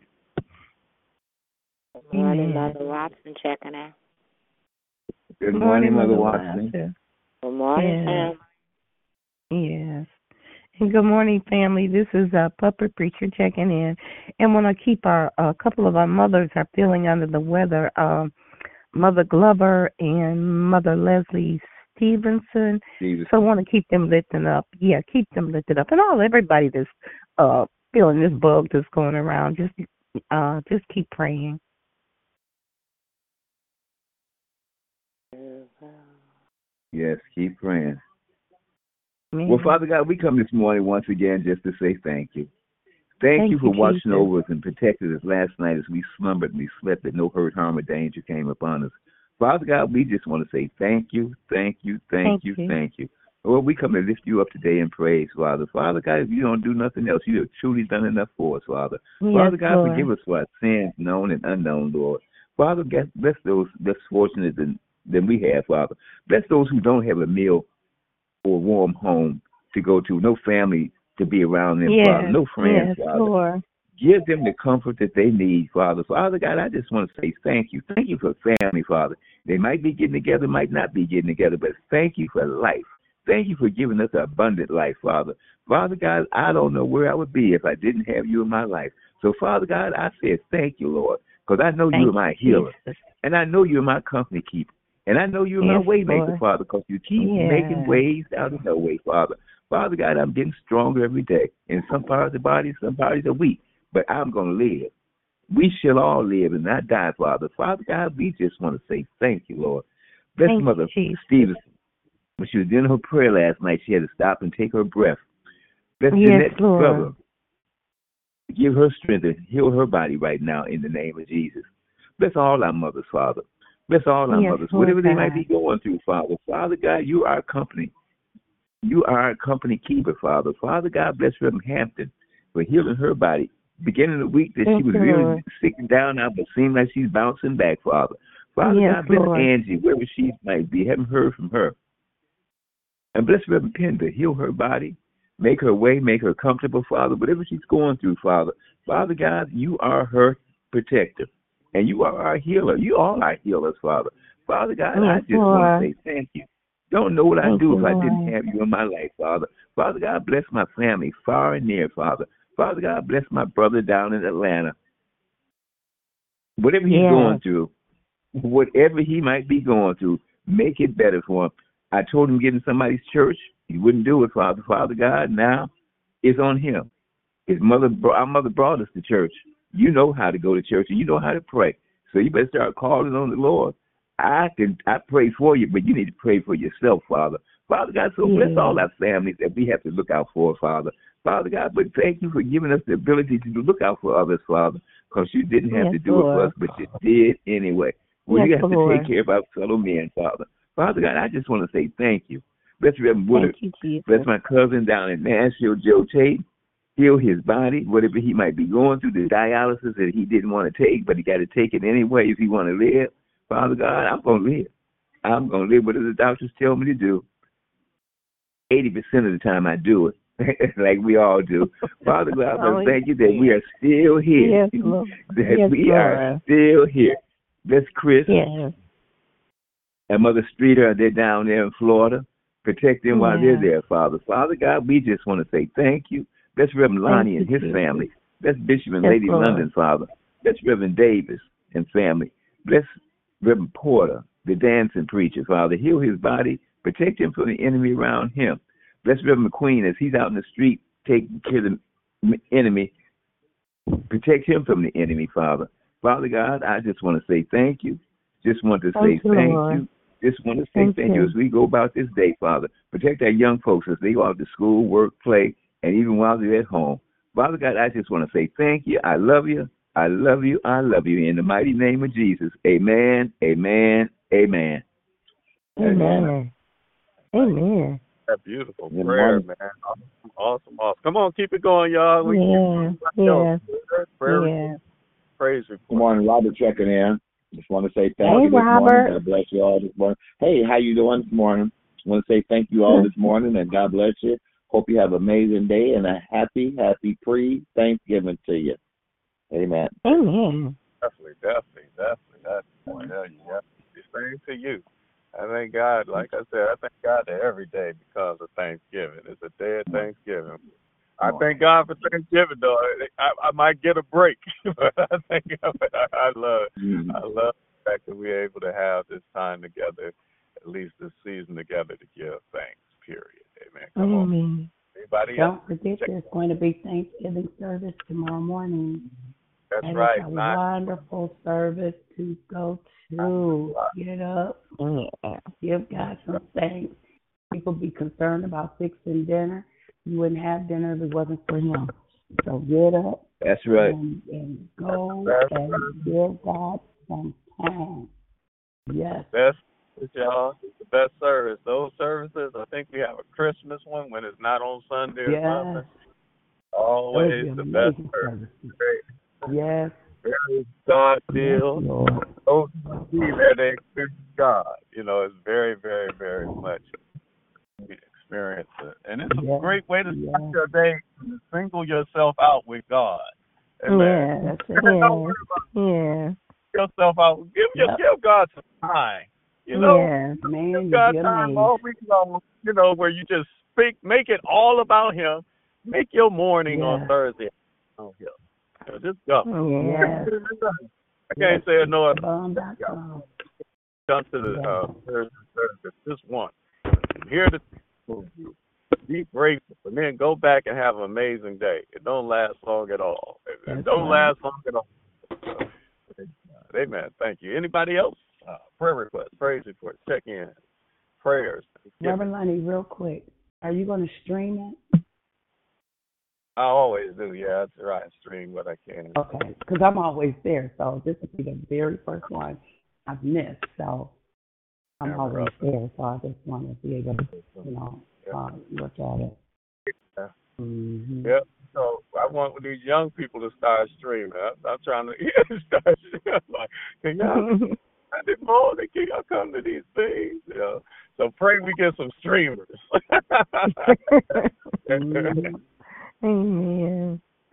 Speaker 6: Good morning, Mother Watson checking in.
Speaker 2: Good morning, Mother Watson.
Speaker 6: Good morning,
Speaker 5: yeah. Yes. And good morning, family. This is a uh, puppet preacher checking in, and want to keep our a uh, couple of our mothers are feeling under the weather. Um, Mother Glover and Mother Leslie Stevenson.
Speaker 2: Stevenson.
Speaker 5: So I want to keep them lifting up. Yeah, keep them lifted up, and all everybody that's uh feeling this bug that's going around. Just uh just keep praying.
Speaker 2: Yes, keep praying. Well, Father God, we come this morning once again just to say thank you. Thank, Thank you for watching Jesus. over us and protecting us last night as we slumbered and we slept that no hurt, harm, or danger came upon us. Father God, we just want to say thank you, thank you, thank, thank you, you, thank you. Lord, we come to lift you up today in praise, Father. Father God, if you don't do nothing else, you have truly done enough for us, Father. Yes, Father God, Lord. forgive us for our sins, known and unknown, Lord. Father, God bless those less fortunate than, than we have, Father. Bless those who don't have a meal or a warm home to go to, no family to be around them, yes, Father, no friends, yes, Father. Lord. Give them the comfort that they need, Father. Father God, I just want to say thank you. Thank you for family, Father. They might be getting together, might not be getting together, but thank you for life. Thank you for giving us an abundant life, Father. Father God, I don't know where I would be if I didn't have you in my life. So, Father God, I said thank you, Lord, because I know you're my healer. Jesus. And I know you're my company keeper. And I know you're yes, my way maker, Father, because you keep yes. making ways out of no way, Father. Father God, I'm getting stronger every day. In some parts of the body, some parts are weak, but I'm going to live. We shall all live and not die, Father. Father God, we just want to say thank you, Lord. Bless thank Mother you, Stevenson. When she was doing her prayer last night, she had to stop and take her breath. Bless yes, Jeanette's Lord. brother. Give her strength and heal her body right now in the name of Jesus. Bless all our mothers, Father. Bless all our yes, mothers, Lord whatever God. they might be going through, Father. Father God, you are our company. You are our company keeper, Father. Father God, bless Reverend Hampton for healing her body. Beginning of the week that Thank she was really Lord. sick and down now, but seems like she's bouncing back, Father. Father yes, God, bless Lord. Angie, wherever she might be. Haven't heard from her. And bless Reverend Pender, heal her body, make her way, make her comfortable, Father. Whatever she's going through, Father. Father God, you are her protector. And you are our healer. You all are healers, Father. Father God, yes, I just Lord. want to say thank you. Don't know what I'd do if I didn't have you in my life, Father. Father God, bless my family far and near, Father. Father God, bless my brother down in Atlanta. Whatever he's yeah. going through, whatever he might be going through, make it better for him. I told him get in somebody's church. He wouldn't do it, Father. Father God, now it's on him. His mother, our mother brought us to church. You know how to go to church and you know how to pray. So you better start calling on the Lord I can I pray for you, but you need to pray for yourself, Father. Father God, so bless all our families that we have to look out for, Father. Father God, but thank you for giving us the ability to look out for others, Father, because you didn't have yes, to do Lord. it for us, but you did anyway. Well, yes, you have Lord. to take care of our fellow men, Father. Father God, I just want to say thank you. Bless Reverend Woodard. You, Bless my cousin down in Nashville, Joe Tate. Heal his body, whatever he might be going through, the dialysis that he didn't want to take, but he got to take it anyway if he want to live. Father God, I'm going to live. I'm going to live whatever the doctors tell me to do. 80% of the time I do it, <laughs> like we all do. Father God, <laughs> oh, thank you that we are still here. Yes, Lord. <laughs> that yes, we Lord. are still here. That's Chris. Yes. And Mother Streeter, they're down there in Florida. Protect them while they're there, Father. Father God, we just want to say thank you. That's Reverend Lonnie and his family. That's Bishop and yes, Lady Lord. London, Father. That's Reverend Davis and family. Bless Reverend Porter, the dancing preacher, Father. Heal his body, protect him from the enemy around him. Bless Reverend McQueen as he's out in the street taking care of the enemy. Protect him from the enemy, Father. Father God, I just want to say thank you. Just want to say thank, you. Just want to say thank, thank you. you as we go about this day, Father. Protect our young folks as they go out to school, work, play, and even while they're at home. Father God, I just want to say thank you. I love you. I love you. I love you. In the mighty name of Jesus. Amen. Amen. Amen.
Speaker 7: Amen. Amen.
Speaker 3: That beautiful Good prayer, man. Awesome, awesome, awesome. Come on, keep it going, y'all. We
Speaker 7: yeah, yeah, prayer,
Speaker 3: yeah. Praise report.
Speaker 2: Good morning, Robert checking in. Just want to say thank hey, you this Robert. morning. God bless you all this morning. Hey, how you doing this morning? I want to say thank you all <laughs> this morning and God bless you. Hope you have an amazing day and a happy, happy pre-Thanksgiving to you. Amen.
Speaker 7: Amen.
Speaker 3: Definitely, definitely, definitely. That's point. Yeah, yeah. Same to you. I thank God, like I said, I thank God that every day because of Thanksgiving. It's a day of Thanksgiving. I thank God for Thanksgiving though. I, I might get a break, <laughs> but I thank God. I, love, mm-hmm. I love the fact that we're able to have this time together, at least this season together to give thanks. Period. Amen. Come Amen. on. Anybody
Speaker 5: Don't else? forget there's going to be Thanksgiving service tomorrow morning.
Speaker 3: That's
Speaker 5: and
Speaker 3: right.
Speaker 5: It's a wonderful service to go to. Get up. Yeah. Give God some thanks. People be concerned about fixing dinner. You wouldn't have dinner if it wasn't for Him. So get up.
Speaker 2: That's right.
Speaker 5: And, and go That's and right. give God some time. Yes.
Speaker 3: Best, y'all. It's the best service. Those services, I think we have a Christmas one when it's not on Sunday
Speaker 5: yes.
Speaker 3: or something. Always the best service.
Speaker 5: Yes.
Speaker 3: Very God deal. Yes, Those see that they experience God. You know, it's very, very, very much experience it. And it's a yes. great way to start yes. your day to single yourself out with God.
Speaker 7: Amen. Yeah, that's it. Yeah. yeah.
Speaker 3: Yourself out. Give yep. give God some time. You know,
Speaker 7: yeah,
Speaker 5: man,
Speaker 3: give God time all week long. You know, where you just speak, make it all about Him. Make your morning
Speaker 5: yeah.
Speaker 3: on Thursday on Him. So just go.
Speaker 5: Yeah. <laughs>
Speaker 3: I can't say it no other.
Speaker 5: Come
Speaker 3: to the uh, Thursday, Thursday, just one. Here to be grateful, and then go back and have an amazing day. It don't last long at all. It
Speaker 5: That's
Speaker 3: don't
Speaker 5: right.
Speaker 3: last long at all. amen. Thank you. Anybody else? Uh, prayer request, praise report, check in, prayers.
Speaker 5: Reverend Lonnie, real quick, are you going to stream it?
Speaker 3: I always do. Yeah, that's right. Stream what I can.
Speaker 5: Okay, because I'm always there, so this will be the very first one I've missed. So I'm
Speaker 3: Yeah,
Speaker 5: always
Speaker 3: rough.
Speaker 5: there, so I just want to be able to, you know,
Speaker 3: Yeah.
Speaker 5: uh, look at it.
Speaker 3: Yeah.
Speaker 5: Mm-hmm.
Speaker 3: Yep. So I want these young people to start streaming. I, I'm trying to yeah, <laughs> start. I'm like, can y'all Sunday morning, can y'all come to these things? You know. So pray we get some streamers. <laughs> <laughs>
Speaker 7: Amen.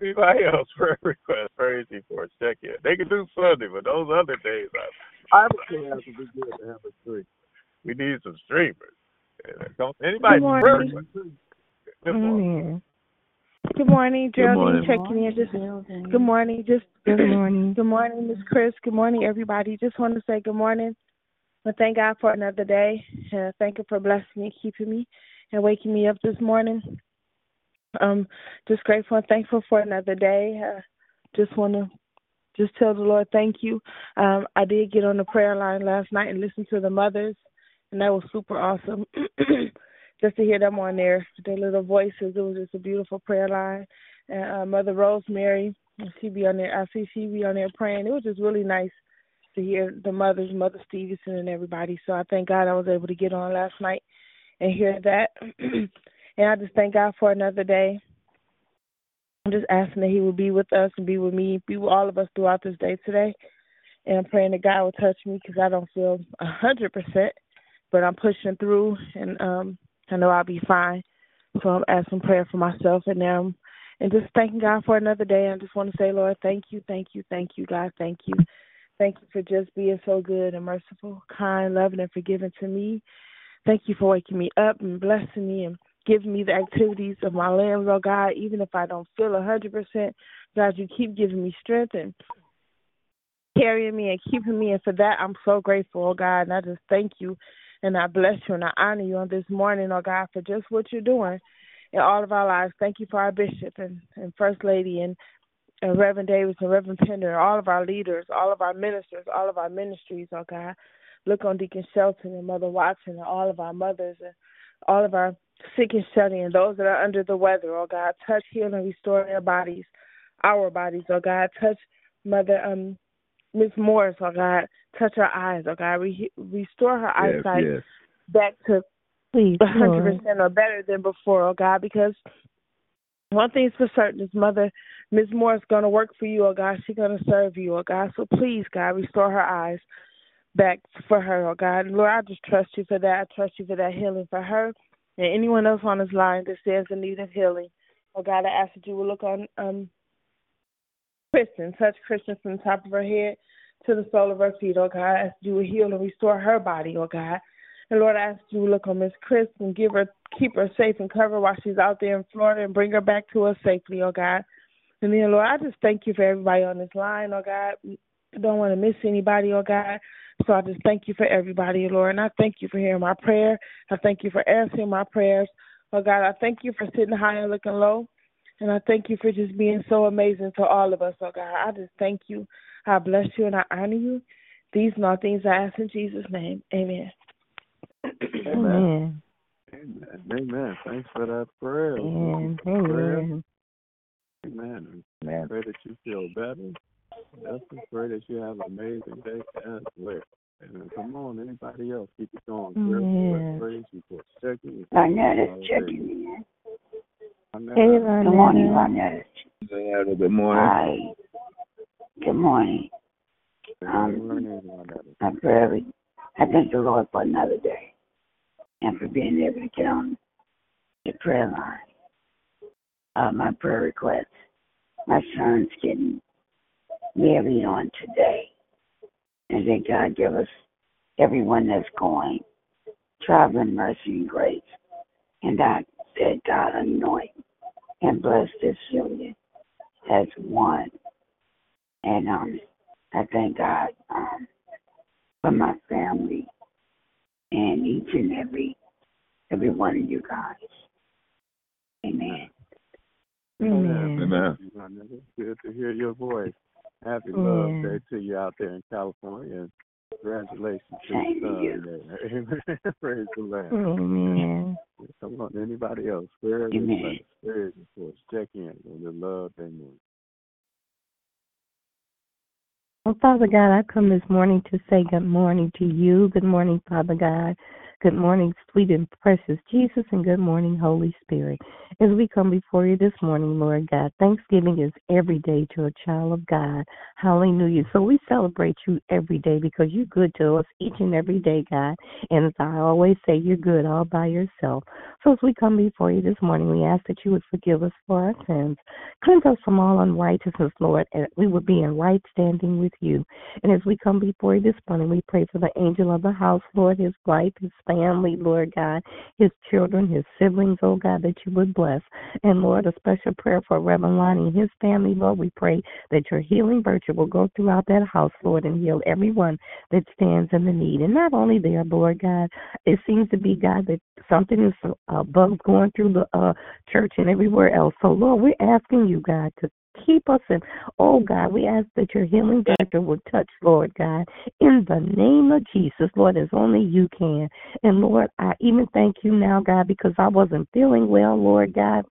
Speaker 3: Anybody else <laughs> prayer request, praise report, check in. They can do Sunday, but those other days, I, I would have to be good to have a stream. We need some streamers. Uh, anybody
Speaker 7: Good morning.
Speaker 3: Good morning.
Speaker 7: Amen. Good morning,
Speaker 2: Good morning,
Speaker 7: Geraldine.
Speaker 2: morning.
Speaker 7: Checking in. Just good morning. Just Good morning. Good morning, Miss Chris. Good morning, everybody. Just want to say good morning. And thank God for another day. Uh, thank you for blessing me, keeping me, and waking me up this morning. Um, just grateful and thankful for another day. Uh, just want to just tell the Lord thank you. Um, I did get on the prayer line last night and listen to the mothers, and that was super awesome. <clears throat> just to hear them on there, their little voices. It was just a beautiful prayer line. And uh, Mother Rosemary, she be on there. I see she be on there praying. It was just really nice to hear the mothers, Mother Stevenson, and everybody. So I thank God I was able to get on last night and hear that. <clears throat> and I just thank God for another day. I'm just asking that He will be with us and be with me, be with all of us throughout this day today. And I'm praying that God will touch me because I don't feel a hundred percent, but I'm pushing through, and um, I know I'll be fine. So I'm asking prayer for myself and them, and just thanking God for another day. I just want to say, Lord, thank you, thank you, thank you, God, thank you, thank you for just being so good and merciful, kind, loving, and forgiving to me. Thank you for waking me up and blessing me and giving me the activities of my limbs, oh God. Even if I don't feel a hundred percent, God, you keep giving me strength and carrying me and keeping me. And for that, I'm so grateful, oh God. And I just thank you and I bless you and I honor you on this morning, oh God, for just what you're doing in all of our lives. Thank you for our bishop and, and first lady and, and Reverend Davis and Reverend Pender, all of our leaders, all of our ministers, all of our ministries, oh God. Look on Deacon Shelton and Mother Watson and all of our mothers and all of our sick and shut in, those that are under the weather, oh God. Touch, heal, and restore their bodies, our bodies, oh God. Touch Mother um Miss Morris, oh God. Touch her eyes, oh God. Re- restore her
Speaker 2: Yes,
Speaker 7: eyesight
Speaker 2: yes.
Speaker 7: back to Please, a hundred Lord. percent or better than before, oh God, because one thing's for certain is Mother Miss Moore's gonna work for you, oh God. She's gonna serve you, oh God. So please, God, restore her eyes back for her, oh God. Lord, I just trust you for that. I trust you for that healing for her and anyone else on this line that stands in need of healing. Oh God, I ask that you will look on um Kristen, touch Kristen from the top of her head to the sole of her feet, oh God. I ask you to heal and restore her body, oh God. And Lord, I ask you to look on Miss Chris and give her, keep her safe and cover while she's out there in Florida and bring her back to us safely, oh God. And then, Lord, I just thank you for everybody on this line, oh God. Don't want to miss anybody, oh God. So I just thank you for everybody, Lord. And I thank you for hearing my prayer. I thank you for answering my prayers. Oh God, I thank you for sitting high and looking low. And I thank you for just being so amazing to all of us, oh God. I just thank you. I bless you and I honor you. These and all things I ask in Jesus' name. Amen. Amen.
Speaker 3: Amen. Amen. Thanks for that prayer.
Speaker 7: Amen.
Speaker 3: Prayer.
Speaker 7: Amen.
Speaker 3: Amen. Amen. Pray that you feel better. Let's pray that you have an amazing day as well. And uh, come on, anybody else, keep it going.
Speaker 8: Yeah.
Speaker 3: Praise you for checking.
Speaker 5: Lynette is checking in.
Speaker 8: Hey,
Speaker 5: Good morning, Lynette.
Speaker 2: Good morning.
Speaker 5: Hi. Good morning. Um, I'm very, I thank the Lord for another day and for being able to get on the prayer line. Uh, my prayer request. My son's getting married on today. And that God give us everyone that's going traveling mercy and grace. And I said, God anoint and bless this union as one. And um, I thank God um, for my family and each and every every one of you guys. Amen.
Speaker 8: Amen.
Speaker 2: Amen.
Speaker 3: Good to hear your voice. Happy
Speaker 8: Yeah.
Speaker 3: Love Day to you out there in California. And congratulations to
Speaker 5: Thank
Speaker 3: your
Speaker 5: you.
Speaker 3: son. <laughs> Amen. Praise the Lord.
Speaker 8: Amen.
Speaker 3: Come on, anybody else? Prayer
Speaker 5: Amen.
Speaker 3: request, prayer reports, check in on the love they need.
Speaker 8: Well, Father God, I come this morning to say good morning to you. Good morning, Father God. Good morning, sweet and precious Jesus, and good morning, Holy Spirit. As we come before you this morning, Lord God, Thanksgiving is every day to a child of God. Hallelujah. So we celebrate you every day because you're good to us each and every day, God. And as I always say, you're good all by yourself. So as we come before you this morning, we ask that you would forgive us for our sins. Cleanse us from all unrighteousness, Lord, and we would be in right standing with you. And as we come before you this morning, we pray for the angel of the house, Lord, his wife, his family, Lord God, his children, his siblings, oh God, that you would bless. And Lord, a special prayer for Reverend Lonnie and his family, Lord, we pray that your healing virtue will go throughout that house, Lord, and heal everyone that stands in the need. And not only there, Lord God, it seems to be, God, that something is bugs going through the uh, church and everywhere else. So, Lord, we're asking you, God, to keep us in. oh God, we ask that your healing doctor would touch, Lord God, in the name of Jesus, Lord, as only you can. And Lord, I even thank you now, God, because I wasn't feeling well, Lord God.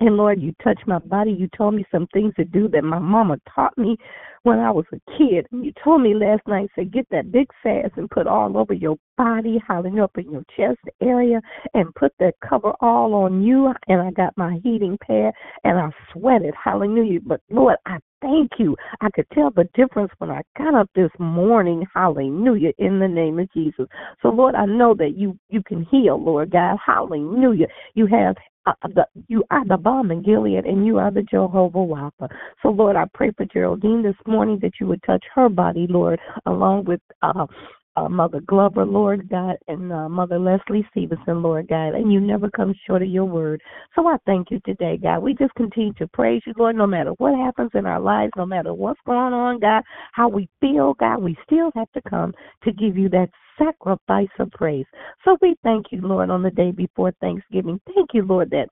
Speaker 8: And Lord, you touched my body. You told me some things to do that my mama taught me when I was a kid. And you told me last night, say, get that big fast and put all over your body, howling up in your chest area, and put that cover all on you. And I got my heating pad and I sweated. Hallelujah. But Lord, I thank you. I could tell the difference when I got up this morning. Hallelujah. In the name of Jesus. So Lord, I know that you you can heal, Lord God. Hallelujah. You have uh, the, you are the balm in Gilead, and you are the Jehovah Rapha. So, Lord, I pray for Geraldine this morning that you would touch her body, Lord, along with uh, uh, Mother Glover, Lord God, and uh, Mother Leslie Stevenson, Lord God, and you never come short of your word. So I thank you today, God. We just continue to praise you, Lord, no matter what happens in our lives, no matter what's going on, God, how we feel, God, we still have to come to give you that sacrifice of praise. So we thank you, Lord, on the day before Thanksgiving. Thank you, Lord, that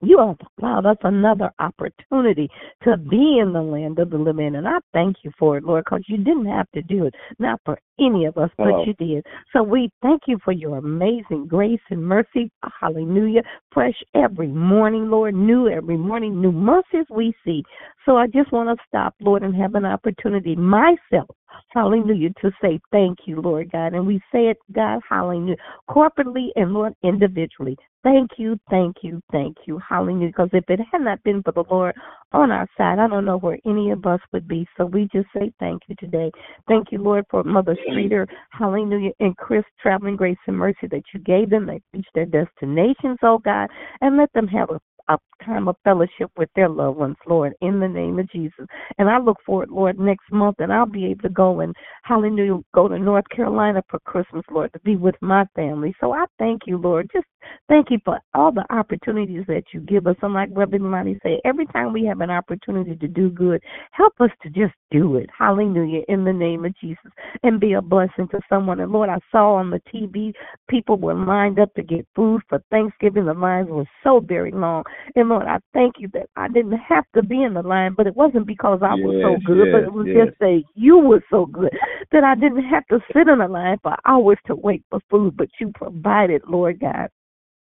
Speaker 8: you have allowed us another opportunity to be in the land of the living. And I thank you for it, Lord, because you didn't have to do it, not for any of us, but you did. So we thank you for your amazing grace and mercy. Hallelujah. Fresh every morning, Lord, new every morning, new mercies we see. So I just want to stop, Lord, and have an opportunity myself, hallelujah, to say thank you, Lord God. And we say it, God, hallelujah, corporately and, Lord, individually. Thank you, thank you, thank you, hallelujah. Because if it had not been for the Lord on our side, I don't know where any of us would be. So we just say thank you today. Thank you, Lord, for Mother Streeter, hallelujah, and Chris traveling grace and mercy that you gave them. They reached their destinations, oh God, and let them have a a time of fellowship with their loved ones, Lord, in the name of Jesus. And I look forward, Lord, next month, and I'll be able to go and, hallelujah, go to North Carolina for Christmas, Lord, to be with my family. So I thank you, Lord. Just thank you for all the opportunities that you give us. And like Reverend Lonnie said, every time we have an opportunity to do good, help us to just do it. Hallelujah, in the name of Jesus, and be a blessing to someone. And Lord, I saw on the TV people were lined up to get food for Thanksgiving. The lines were so very long. And Lord, I thank you that I didn't have to be in the line, but it wasn't because I was so
Speaker 2: Yes,
Speaker 8: good, but it was
Speaker 2: yes.
Speaker 8: just that you were so good that I didn't have to sit in a line for hours to wait for food, but you provided, Lord God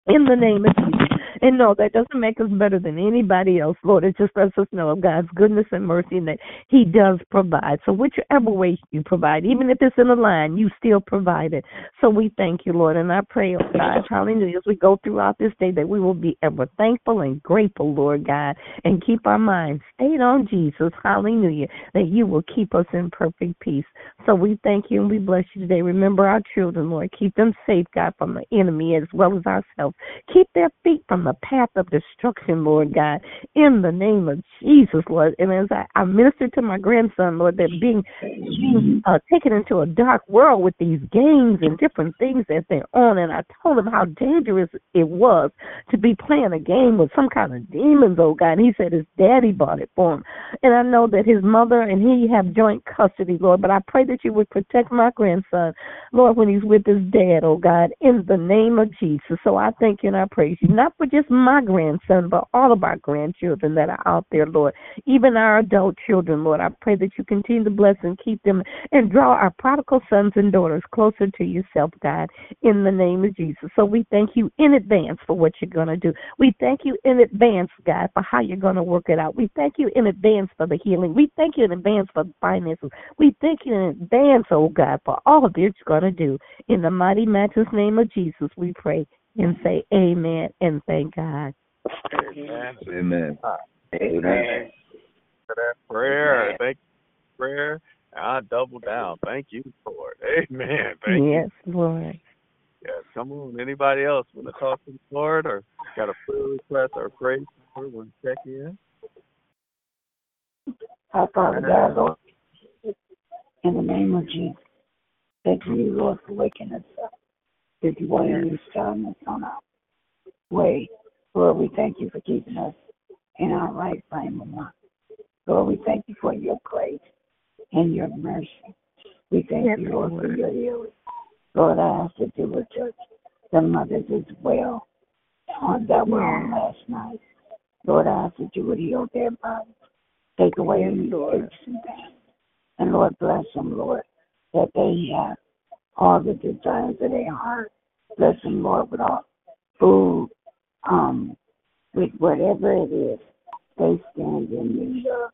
Speaker 8: in the name of Jesus. <laughs> And no, that doesn't make us better than anybody else, Lord. It just lets us know of God's goodness and mercy and that He does provide. So, whichever way you provide, even if it's in a line, you still provide it. So, we thank you, Lord. And I pray, oh God, hallelujah, as we go throughout this day, that we will be ever thankful and grateful, Lord God, and keep our minds stayed on Jesus. Hallelujah. That you will keep us in perfect peace. So, we thank you and we bless you today. Remember our children, Lord. Keep them safe, God, from the enemy as well as ourselves. Keep their feet from the path of destruction, Lord God, in the name of Jesus, Lord. And as I, I minister to my grandson, Lord, that being, being uh, taken into a dark world with these games and different things that they're on, and I told him how dangerous it was to be playing a game with some kind of demons, oh God. And he said his daddy bought it for him. And I know that his mother and he have joint custody, Lord, but I pray that you would protect my grandson, Lord, when he's with his dad, oh God, in the name of Jesus. So I thank you and I praise you, not for just my grandson, but all of our grandchildren that are out there, Lord, even our adult children, Lord. I pray that you continue to bless and keep them and draw our prodigal sons and daughters closer to yourself, God, in the name of Jesus. So we thank you in advance for what you're going to do. We thank you in advance, God, for how you're going to work it out. We thank you in advance for the healing. We thank you in advance for the finances. We thank you in advance, oh God, for all of it you're going to do. In the mighty, matchless name of Jesus, we pray and say amen and thank God.
Speaker 3: Amen.
Speaker 2: Amen.
Speaker 3: Amen. For that prayer. Amen. Thank you for prayer. I double down. Thank you, Lord. Amen. Thank
Speaker 8: yes,
Speaker 3: you.
Speaker 8: Lord.
Speaker 3: Yes, come on. Anybody else want to talk to the Lord or got a prayer request or praise or want to check in?
Speaker 9: Our Father God, Lord, in the name of Jesus, thank you, Lord, for waking us up this morning and starting us on our way. Lord, we thank you for keeping us in our right frame of mind. Lord, we thank you for your grace and your mercy. We thank yes, you, Lord, Lord, for your healing. Lord, I ask that you would touch the mothers as well on that were on last night. Lord, I ask that you would heal their bodies, take away any aches and pains. And Lord, bless them, Lord, that they have all the desires of their heart. Bless them, Lord, with all food, um, with whatever it is they stand in need of.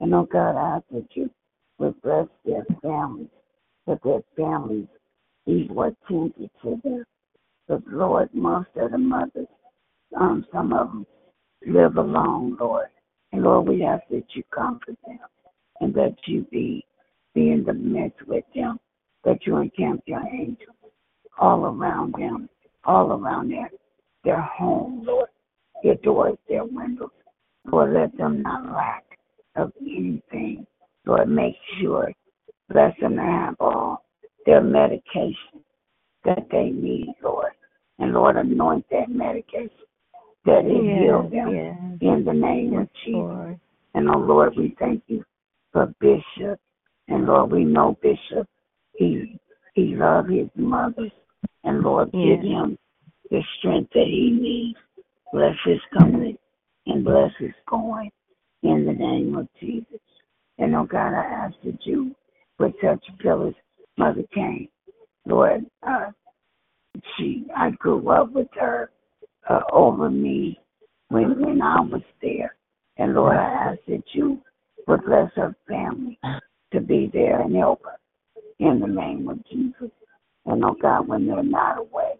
Speaker 9: And oh God, I ask that you would bless their families, that their families be what tended to them. But Lord, most of the mothers, um, some of them live alone, Lord. And Lord, we ask that you comfort them and that you be, be in the midst with them, that you encamp your angels all around them, all around their, their home, Lord, their doors, their windows. Lord, let them not lack of anything. Lord, make sure, bless them to have all their medication that they need, Lord. And Lord, anoint that medication that it yes, heal them yes. in the name yes, of Jesus. Lord. And oh Lord, we thank you for Bishop. And Lord, we know Bishop, he he loves his mother. And Lord, give him the strength that he needs. Bless his coming and bless his going in the name of Jesus. And oh God, I ask that you would touch Phyllis, Mother Kane. Lord, uh, she I grew up with her uh, over me when when I was there. And Lord, I ask that you would bless her family to be there and help her in the name of Jesus. And oh God, when they're not away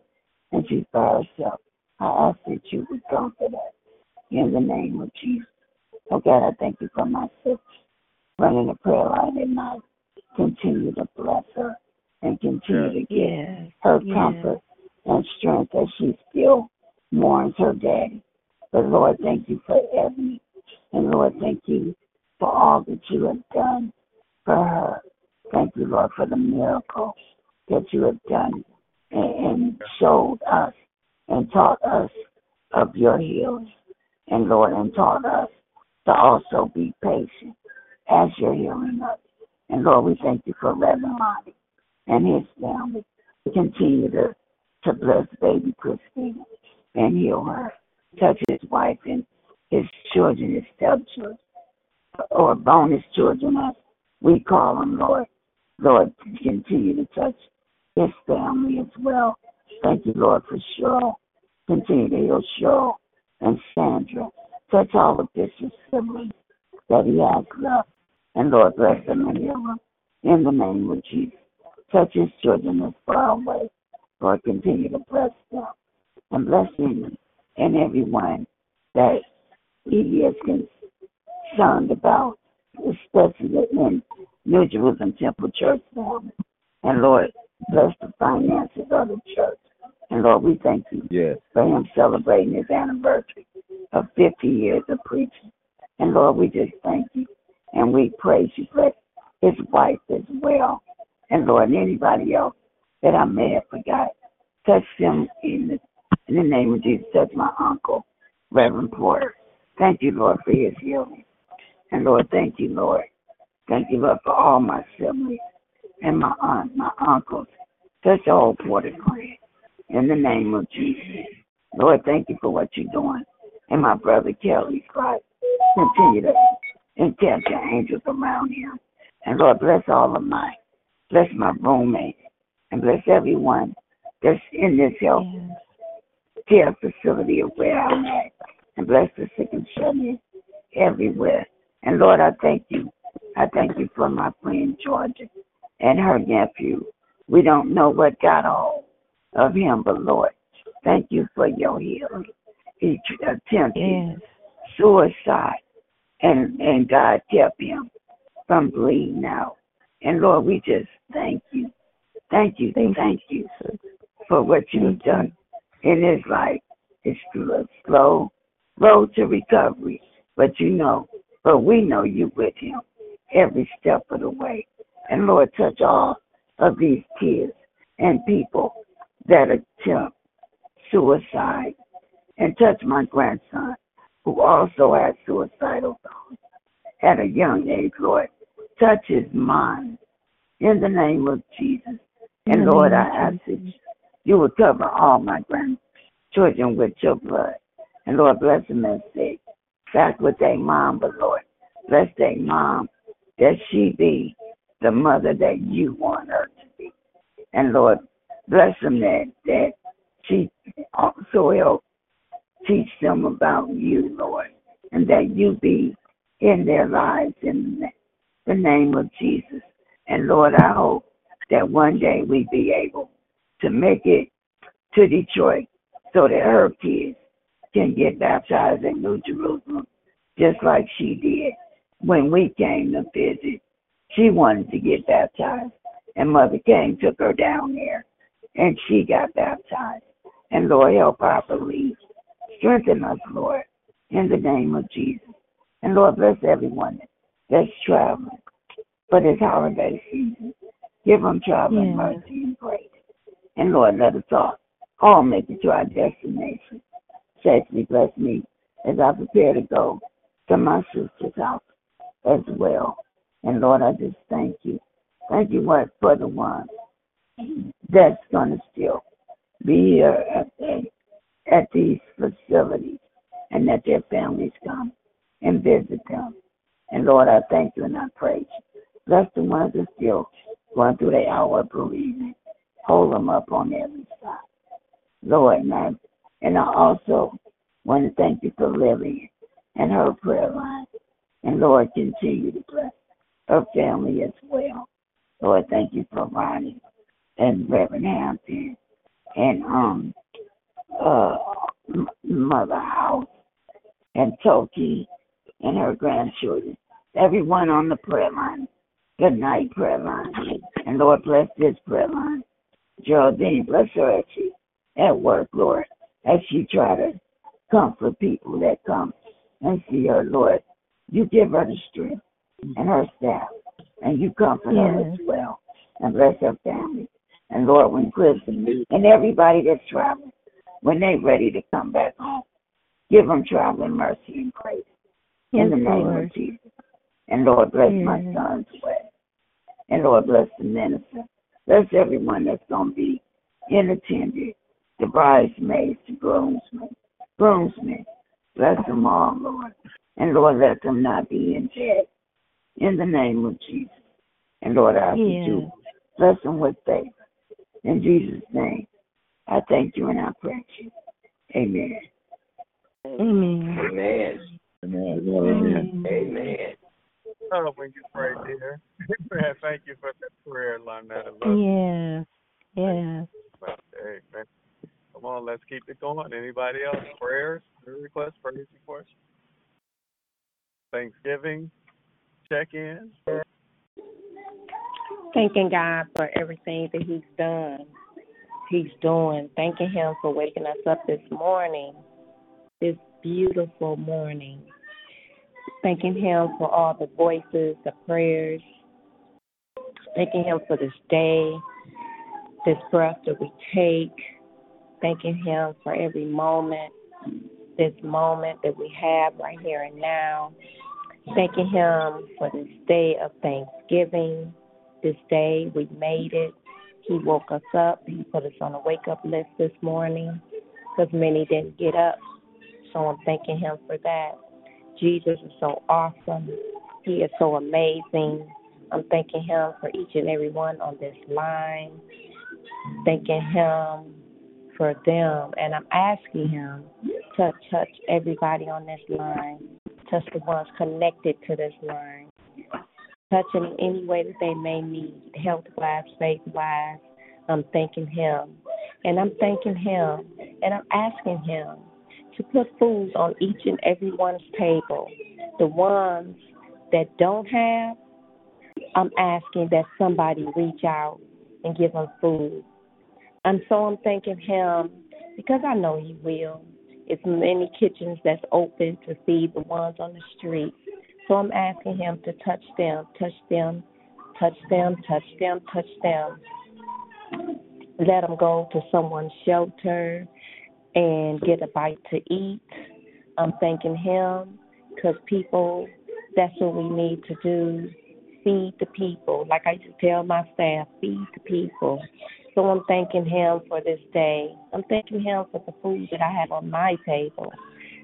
Speaker 9: and she's by herself, I ask that you would comfort her in the name of Jesus. Oh God, I thank you for my sister running the prayer line at night. Continue to bless her and continue to give yes. her yes. comfort and strength as she still mourns her daddy. But Lord, thank you for Ebony. And Lord, thank you for all that you have done for her. Thank you, Lord, for the miracle that you have done and, and showed us and taught us of your healing. And Lord, and taught us to also be patient as you're healing us. And Lord, we thank you for Reverend Monty and his family. Continue to, to bless baby Christina and heal her. Touch his wife and his children, his stepchildren, or bonus children, as we call them, Lord. Lord, continue to touch his family as well. Thank you, Lord, for Cheryl. Continue to heal Cheryl and Sandra. Touch all of Bishop's siblings that he has left. And Lord, bless them and heal them in the name of Jesus. Touch his children as far away. Lord, continue to bless them and bless him and everyone that he is concerned about, especially in New Jerusalem Temple Church family. And Lord, bless the finances of the church. And Lord, we thank you
Speaker 2: yes.
Speaker 9: for him celebrating his anniversary of 50 years of preaching. And Lord, we just thank you and we praise you for his wife as well. And Lord, anybody else that I may have forgot, touch them in the, in the name of Jesus. Touch my uncle, Reverend Porter. Thank you, Lord, for his healing. And Lord, thank you, Lord. Thank you, Lord, for all my siblings and my aunt, my uncles. Touch whole Porter clan in the name of Jesus. Lord, thank you for what you're doing. And my brother Kelly's life. Continue to encamp your angels around him. And Lord, bless all of my, bless my roommates, and bless everyone that's in this health care facility of where I'm at. And bless the sick and shut everywhere. And Lord, I thank you. I thank you for my friend Georgia and her nephew. We don't know what got hold of him, but Lord, thank you for your healing. He attempted yes. suicide, and and God kept him from bleeding out. And Lord, we just thank you, thank you, thank, thank you for what you've done in his life. It's a slow road to recovery, but you know, but we know you with him every step of the way. And Lord, touch all of these kids and people that attempt suicide and touch my grandson who also had suicidal thoughts at a young age, Lord. Touch his mind in the name of Jesus. And Lord, I ask that you would cover all my grandchildren with your blood. And Lord, bless them as they back with their mom, but Lord, bless their mom that she be the mother that you want her to be. And Lord, bless them that, that she also help teach them about you, Lord, and that you be in their lives in the name of Jesus. And Lord, I hope that one day we be able to make it to Detroit so that her kids can get baptized in New Jerusalem, just like she did when we came to visit. She wanted to get baptized, and Mother King took her down there, and she got baptized. And Lord, help our belief. Strengthen us, Lord, in the name of Jesus. And Lord, bless everyone that's traveling for this holiday season. Give them traveling yes. mercy and grace. And Lord, let us all, all make it to our destination. Safely bless me as I prepare to go to my sister's house as well. And Lord, I just thank you. Thank you what, for the ones that's going to still be here at, the, at these facilities and that their families come and visit them. And Lord, I thank you and I praise you. Bless the ones that still going through the hour of bereavement. Hold them up on every side. Lord, and I, and I also want to thank you for Lillian and her prayer line. And Lord, continue to bless her family as well. Lord, thank you for Ronnie and Reverend Hampton and um uh Mother House and Toki and her grandchildren. Everyone on the prayer line. Good night, prayer line. And Lord bless this prayer line. Geraldine, bless her as she at work, Lord, as she try to comfort people that come and see her, Lord. You give her the strength mm-hmm. and her staff, and you comfort yes. her as well, and bless her family. And Lord, when Chris and everybody that's traveling, when they're ready to come back home, give them traveling mercy and grace. Yes, in the name Lord. of Jesus. And Lord, bless yes. my son's way. And Lord, bless the minister. Bless everyone that's going to be in attendance, the bridesmaids, the groomsmen, groomsmen. Bless them all, Lord. And Lord, let them not be in debt. In the name of Jesus. And Lord, I ask yes. you bless them with favor. In Jesus' name, I thank you and I praise you. Amen.
Speaker 8: Amen.
Speaker 4: Amen.
Speaker 2: Amen. Amen.
Speaker 4: Amen.
Speaker 3: Oh, when you pray, dear. <laughs> Thank you for that prayer, Lynette. I love you.
Speaker 8: Yes. Yes.
Speaker 3: Amen. Come on, let's keep it going. Anybody else? Prayers, prayer requests, praise reports? Thanksgiving, check in.
Speaker 6: Thanking God for everything that He's done, He's doing. Thanking Him for waking us up this morning, this beautiful morning. Thanking Him for all the voices, the prayers. Thanking Him for this day, this breath that we take. Thanking Him for every moment, this moment that we have right here and now. Thanking Him for this day of Thanksgiving. This day we made it. He woke us up. He put us on a wake up list this morning because many didn't get up. So I'm thanking Him for that. Jesus is so awesome. He is so amazing. I'm thanking Him for each and every one on this line. Thanking Him for them. And I'm asking Him to touch everybody on this line, touch the ones connected to this line, touch in any way that they may need, health wise, faith wise. I'm thanking Him. And I'm thanking Him. And I'm asking Him to put foods on each and every one's table. The ones that don't have, I'm asking that somebody reach out and give them food. And so I'm thanking him because I know he will. It's many kitchens that's open to feed the ones on the street. So I'm asking him to touch them, touch them, touch them, touch them, touch them. Let them go to someone's shelter and get a bite to eat. I'm thanking him because people, that's what we need to do. Feed the people. Like I used to tell my staff, feed the people. So I'm thanking him for this day. I'm thanking him for the food that I have on my table.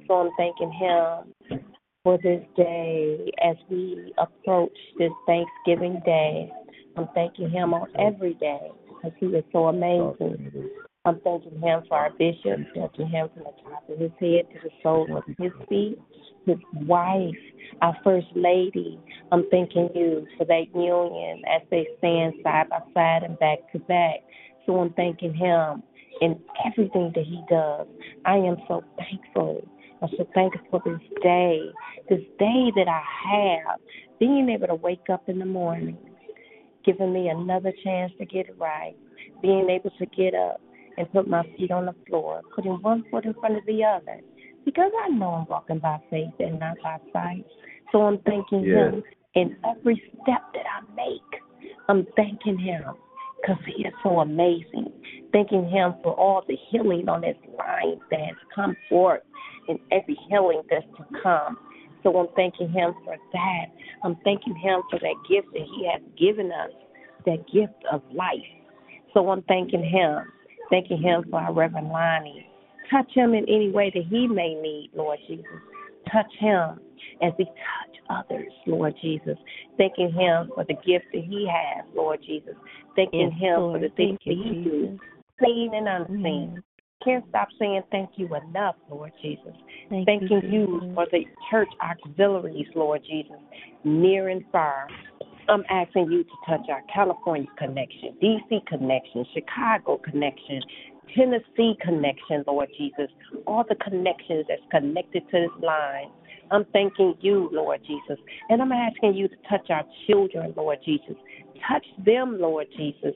Speaker 6: So I'm thanking him for this day as we approach this Thanksgiving day. I'm thanking him on every day because he is so amazing. I'm thanking him for our bishop, thanking him from the top of his head to the sole of his feet, his wife, our first lady. I'm thanking you for that union as they stand side by side and back to back. So I'm thanking him in everything that he does. I am so thankful. I'm so thankful for this day, this day that I have, being able to wake up in the morning, giving me another chance to get it right, being able to get up and put my feet on the floor, putting one foot in front of the other, because I know I'm walking by faith and not by sight. So I'm thanking
Speaker 2: Yes.
Speaker 6: Him in every step that I make. I'm thanking Him because He is so amazing. Thanking Him for all the healing on this line that has come forth and every healing that's to come. So I'm thanking Him for that. I'm thanking Him for that gift that He has given us, that gift of life. So I'm thanking Him, thanking Him for our Reverend Lonnie. Touch him in any way that he may need, Lord Jesus. Touch him as we touch others, Lord Jesus. Thanking him for the gift that he has, Lord Jesus. Thanking
Speaker 8: Yes,
Speaker 6: him
Speaker 8: Lord.
Speaker 6: for the things that he do,
Speaker 8: Jesus.
Speaker 6: seen and mm-hmm. unseen. Can't stop saying thank you enough, Lord Jesus.
Speaker 8: Thank
Speaker 6: Thanking
Speaker 8: you,
Speaker 6: you
Speaker 8: Jesus.
Speaker 6: for the church auxiliaries, Lord Jesus, near and far. I'm asking you to touch our California connection, DC connection, Chicago connection, Tennessee connection, Lord Jesus. All the connections that's connected to this line. I'm thanking you, Lord Jesus. And I'm asking you to touch our children, Lord Jesus. Touch them, Lord Jesus.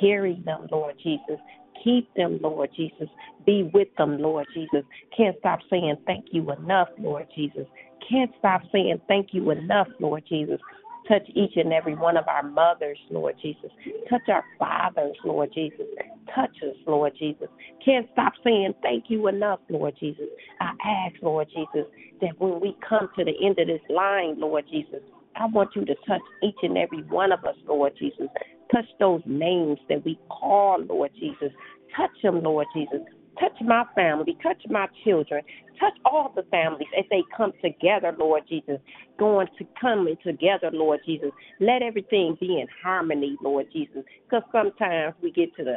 Speaker 6: Carry them, Lord Jesus. Keep them, Lord Jesus. Be with them, Lord Jesus. Can't stop saying thank you enough, Lord Jesus. Can't stop saying thank you enough, Lord Jesus. Touch each and every one of our mothers, Lord Jesus. Touch our fathers, Lord Jesus. Touch us, Lord Jesus. Can't stop saying thank you enough, Lord Jesus. I ask, Lord Jesus, that when we come to the end of this line, Lord Jesus, I want you to touch each and every one of us, Lord Jesus. Touch those names that we call, Lord Jesus. Touch them, Lord Jesus. Touch my family. Touch my children. Touch all the families as they come together, Lord Jesus. Going to coming together, Lord Jesus. Let everything be in harmony, Lord Jesus. Because sometimes we get to the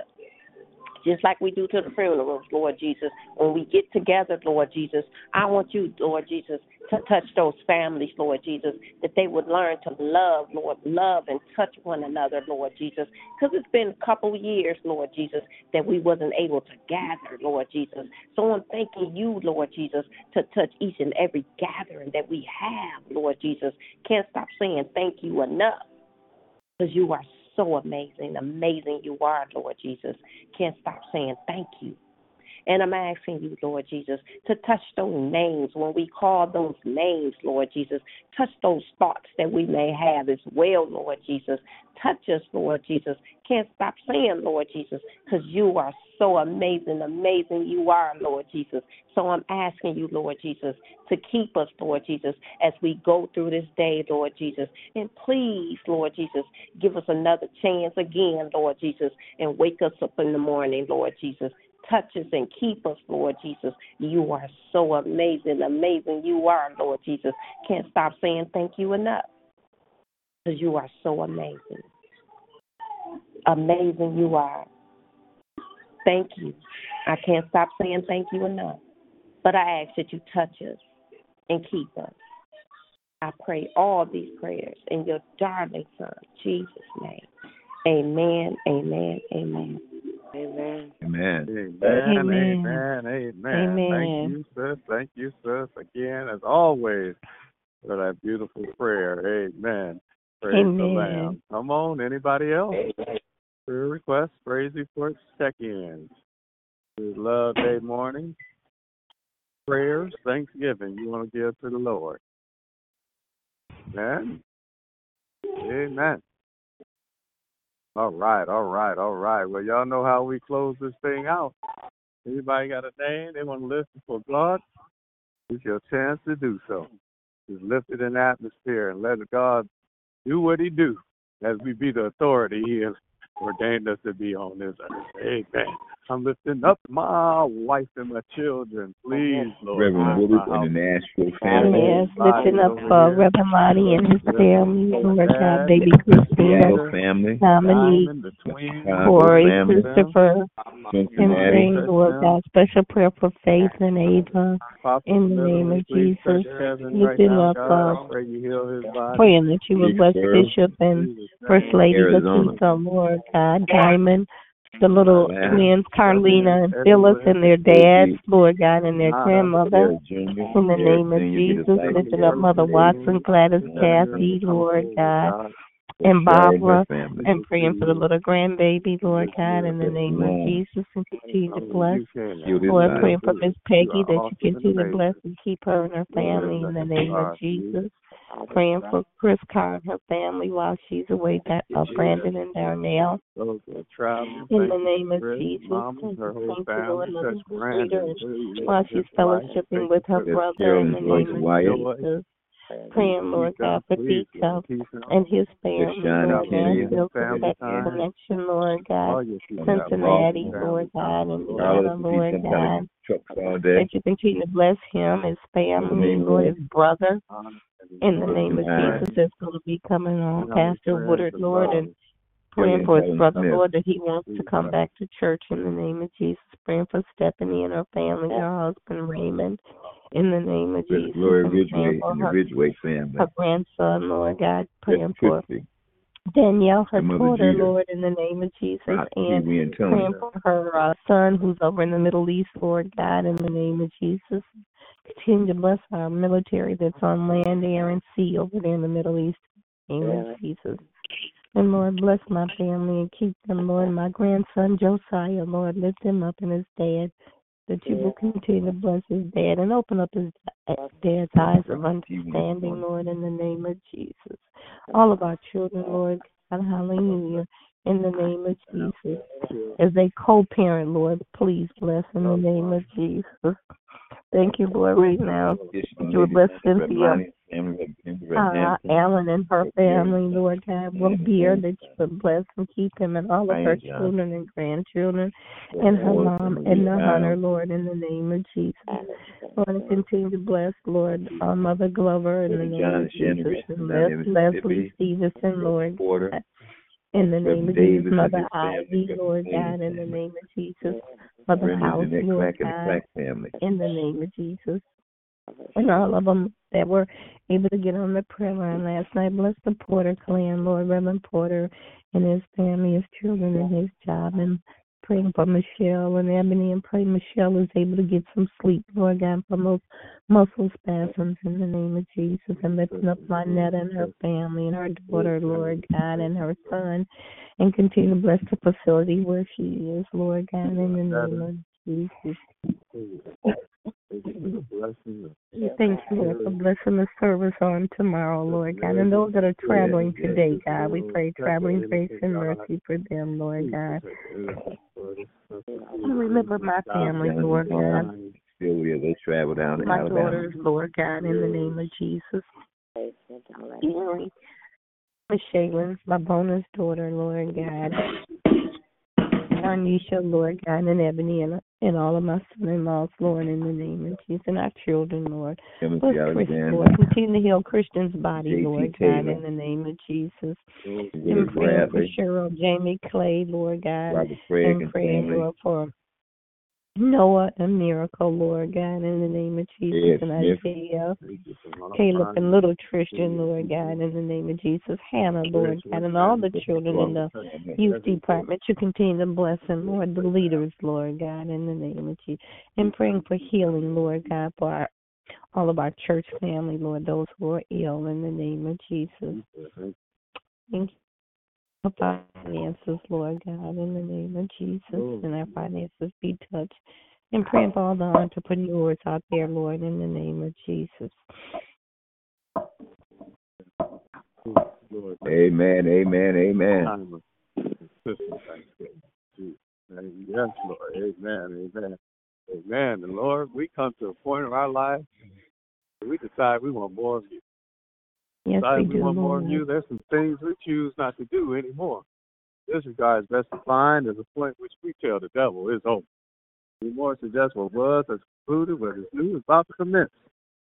Speaker 6: just like we do to the funerals, Lord Jesus. When we get together, Lord Jesus, I want you, Lord Jesus, to touch those families, Lord Jesus, that they would learn to love, Lord, love and touch one another, Lord Jesus. Because it's been a couple years, Lord Jesus, that we wasn't able to gather, Lord Jesus. So I'm thanking you, Lord Jesus, to touch each and every gathering that we have, Lord Jesus. Can't stop saying thank you enough because you are so amazing. Amazing you are, Lord Jesus. Can't stop saying thank you. And I'm asking you, Lord Jesus, to touch those names when we call those names, Lord Jesus. Touch those thoughts that we may have as well, Lord Jesus. Touch us, Lord Jesus. Can't stop saying, Lord Jesus, because you are so amazing, amazing you are, Lord Jesus. So I'm asking you, Lord Jesus, to keep us, Lord Jesus, as we go through this day, Lord Jesus. And please, Lord Jesus, give us another chance again, Lord Jesus, and wake us up in the morning, Lord Jesus touch us and keep us, Lord Jesus. You are so amazing, amazing you are, Lord Jesus. Can't stop saying thank you enough because you are so amazing. Amazing you are. Thank you. I can't stop saying thank you enough. But I ask that you touch us and keep us. I pray all these prayers in your darling son, Jesus' name. Amen, amen, amen.
Speaker 3: Amen.
Speaker 2: Amen.
Speaker 3: Amen. Amen. Amen. Amen. Thank you, sis. Thank you, sis. Again, as always, for that beautiful prayer. Amen. Praise Amen. the Lamb. Come on, anybody else? Prayer requests, praise reports, check-ins. Love Day morning. Prayers, Thanksgiving you want to give to the Lord. Amen. Amen. All right, all right, all right. Well, y'all know how we close this thing out. Anybody got a name they want to lift for God? It's your chance to do so. Just lift it in the atmosphere and let God do what He do as we be the authority He has ordained us to be on this earth. Amen. I'm lifting up my wife and my children. Please, Lord.
Speaker 2: Reverend Woodard and the Nashville family.
Speaker 8: Yes, lifting up uh, Reverend Lonnie and his family, Lord God, baby Christina,
Speaker 2: family.
Speaker 8: Dominique, Corey, Christopher, and praying, Lord God, special prayer for Faith and Ava. In the name of Jesus, lifting up, uh, praying that you would bless Bishop and First Lady Lakeitha, Lord God, Diamond the little Amen. twins, Carlina and Phyllis, and their dads, Lord God, and their grandmother. In the name of Jesus, lifting up Mother Watson, Gladys, Kathy, Lord God, and Barbara, and praying for the little grandbaby, Lord God, in the name of Jesus, and continue to bless. Lord, praying for Miss Peggy that you continue to bless and keep her and her family in the name of Jesus. Praying for Chris Carr and her family while she's away, that uh, Brandon and Darnell. In the name of Jesus, thank you, Lord, while she's fellowshipping with her brother in the name of Jesus praying, Lord God, for Deacon and his family, Lord God, build that connection, Lord God, Cincinnati, Lord God, and Indiana, Lord God, that you continue to bless him, his family, Lord, his brother, in the name of Jesus, that's going to be coming on, Pastor Woodard, Lord, and praying for his brother, Lord, that he wants to come back to church in the name of Jesus, praying for Stephanie and her family, her husband, Raymond, in the name of Jesus.
Speaker 2: Glory Ridgeway Ridgeway family.
Speaker 8: Her grandson, Lord God, praying for Danielle, her daughter, Lord, in the name of Jesus, and praying for her uh, son who's over in the Middle East, Lord God, in the name of Jesus. Continue to bless our military that's on land, air, and sea over there in the Middle East. In the name of Jesus. And Lord, bless my family and keep them, Lord. My grandson Josiah, Lord, lift him up in his dad that you will continue to bless his dad and open up his dad's eyes of understanding, Lord, in the name of Jesus. All of our children, Lord God, hallelujah, in the name of Jesus. As a co parent, Lord, please bless in the name of Jesus. Thank you, Lord, right now. You bless Cynthia, uh, Alan and her family, Lord God. Will beer that you would bless and keep him and all of her children and grandchildren and her mom and the hunter, Lord, in the name of Jesus. Lord, continue to bless, Lord, uh, Mother Glover in the name of Jesus. And Leslie Stevenson, Lord. In the name of Jesus, Mother Ivy, Lord God, in the name of Jesus, Mother House, Lord God, in the name of Jesus. And all of them that were able to get on the prayer line last night. Bless the Porter clan, Lord Reverend Porter and his family, his children, and his job. And praying for Michelle and Ebony and pray Michelle is able to get some sleep, Lord God, from those muscle spasms in the name of Jesus. And lifting up Lynette and her family and her daughter, Lord God, and her son. And continue to bless the facility where she is, Lord God, in the name of Jesus. Thank you, Lord, for blessing the service on tomorrow, Lord God. And those that are traveling today, God, we pray traveling grace and mercy for them, Lord God. And remember my family, Lord God.
Speaker 2: They travel down to
Speaker 8: my
Speaker 2: Alabama.
Speaker 8: daughters, Lord God, in the name of Jesus. Healing. Miss Shaylin, my bonus daughter, Lord God. Anisha, Lord God, and Ebony, and, and all of my son-in-laws, Lord, in the name of Jesus, and our children, Lord. Bless Chris, Lord. Continue to heal Christian's body,
Speaker 2: J.T.
Speaker 8: Lord
Speaker 2: Taylor.
Speaker 8: God, in the name of Jesus. And praying for Cheryl, Jamie Clay, Lord God,
Speaker 2: Robert Craig
Speaker 8: and
Speaker 2: and
Speaker 8: praying. Lord, for Noah and Miracle, Lord God, in the name of Jesus,
Speaker 2: Ed
Speaker 8: and. Isaiah. Caleb and little Tristan, Lord God, in the name of Jesus. Hannah, Lord God, and all the children in the youth department. You continue to bless them, Lord, the leaders, Lord God, in the name of Jesus. And praying for healing, Lord God, for our, all of our church family, Lord, those who are ill, in the name of Jesus. Thank you for finances, Lord God, in the name of Jesus, and our finances be touched. And praying for all the entrepreneurs out there, Lord, in the name of Jesus.
Speaker 2: Amen, amen, amen.
Speaker 3: Time of consistent thanksgiving. Yes, Lord. Amen. Amen. Amen. And Lord, we come to a point in our life where we decide we want more of you.
Speaker 8: Yes,
Speaker 3: decide
Speaker 8: we
Speaker 3: we
Speaker 8: do,
Speaker 3: want more of you. There's some things we choose not to do anymore. This regard is best defined as a point which we tell the devil is over. We more suggest what was has concluded, what is new is about to commence.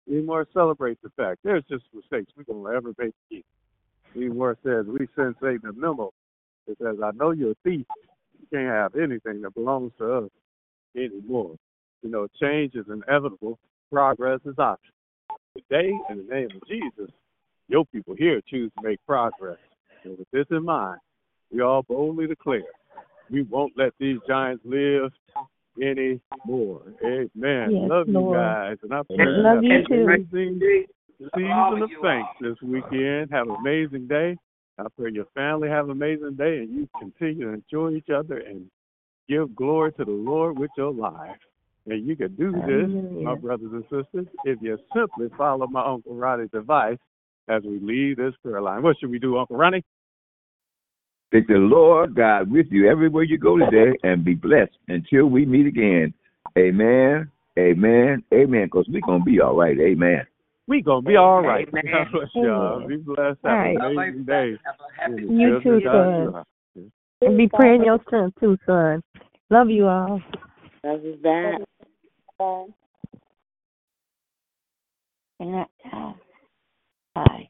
Speaker 3: We more celebrate the fact there's just mistakes we're going to ever make again. We more says we send Satan a memo that says, I know you're a thief. You can't have anything that belongs to us anymore. You know, change is inevitable. Progress is optional. Today, in the name of Jesus, your people here choose to make progress. And with this in mind, we all boldly declare we won't let these giants live anymore. Amen.
Speaker 8: Yes,
Speaker 3: Love you guys. And I pray
Speaker 8: Love
Speaker 3: you
Speaker 8: you too.
Speaker 3: amazing season of thanks this weekend. Have an amazing day. I pray your family have an amazing day and you continue to enjoy each other and give glory to the Lord with your life. And you can do this,
Speaker 8: Hallelujah.
Speaker 3: my brothers and sisters, if you simply follow my Uncle Roddy's advice as we leave this prayer line. What should we do, Uncle Lonnie?
Speaker 2: Take the Lord God with you everywhere you go today and be blessed until we meet again. Amen, amen, amen. Because we're going to be all right. Amen.
Speaker 3: We gonna be all right. <laughs>
Speaker 4: Amen.
Speaker 3: God bless y'all. Be blessed. Have
Speaker 8: All right.
Speaker 3: an amazing day.
Speaker 8: You too, son. And be praying your strength too, son. Love you all.
Speaker 6: Love you back.
Speaker 5: And I, bye.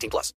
Speaker 10: 18 plus.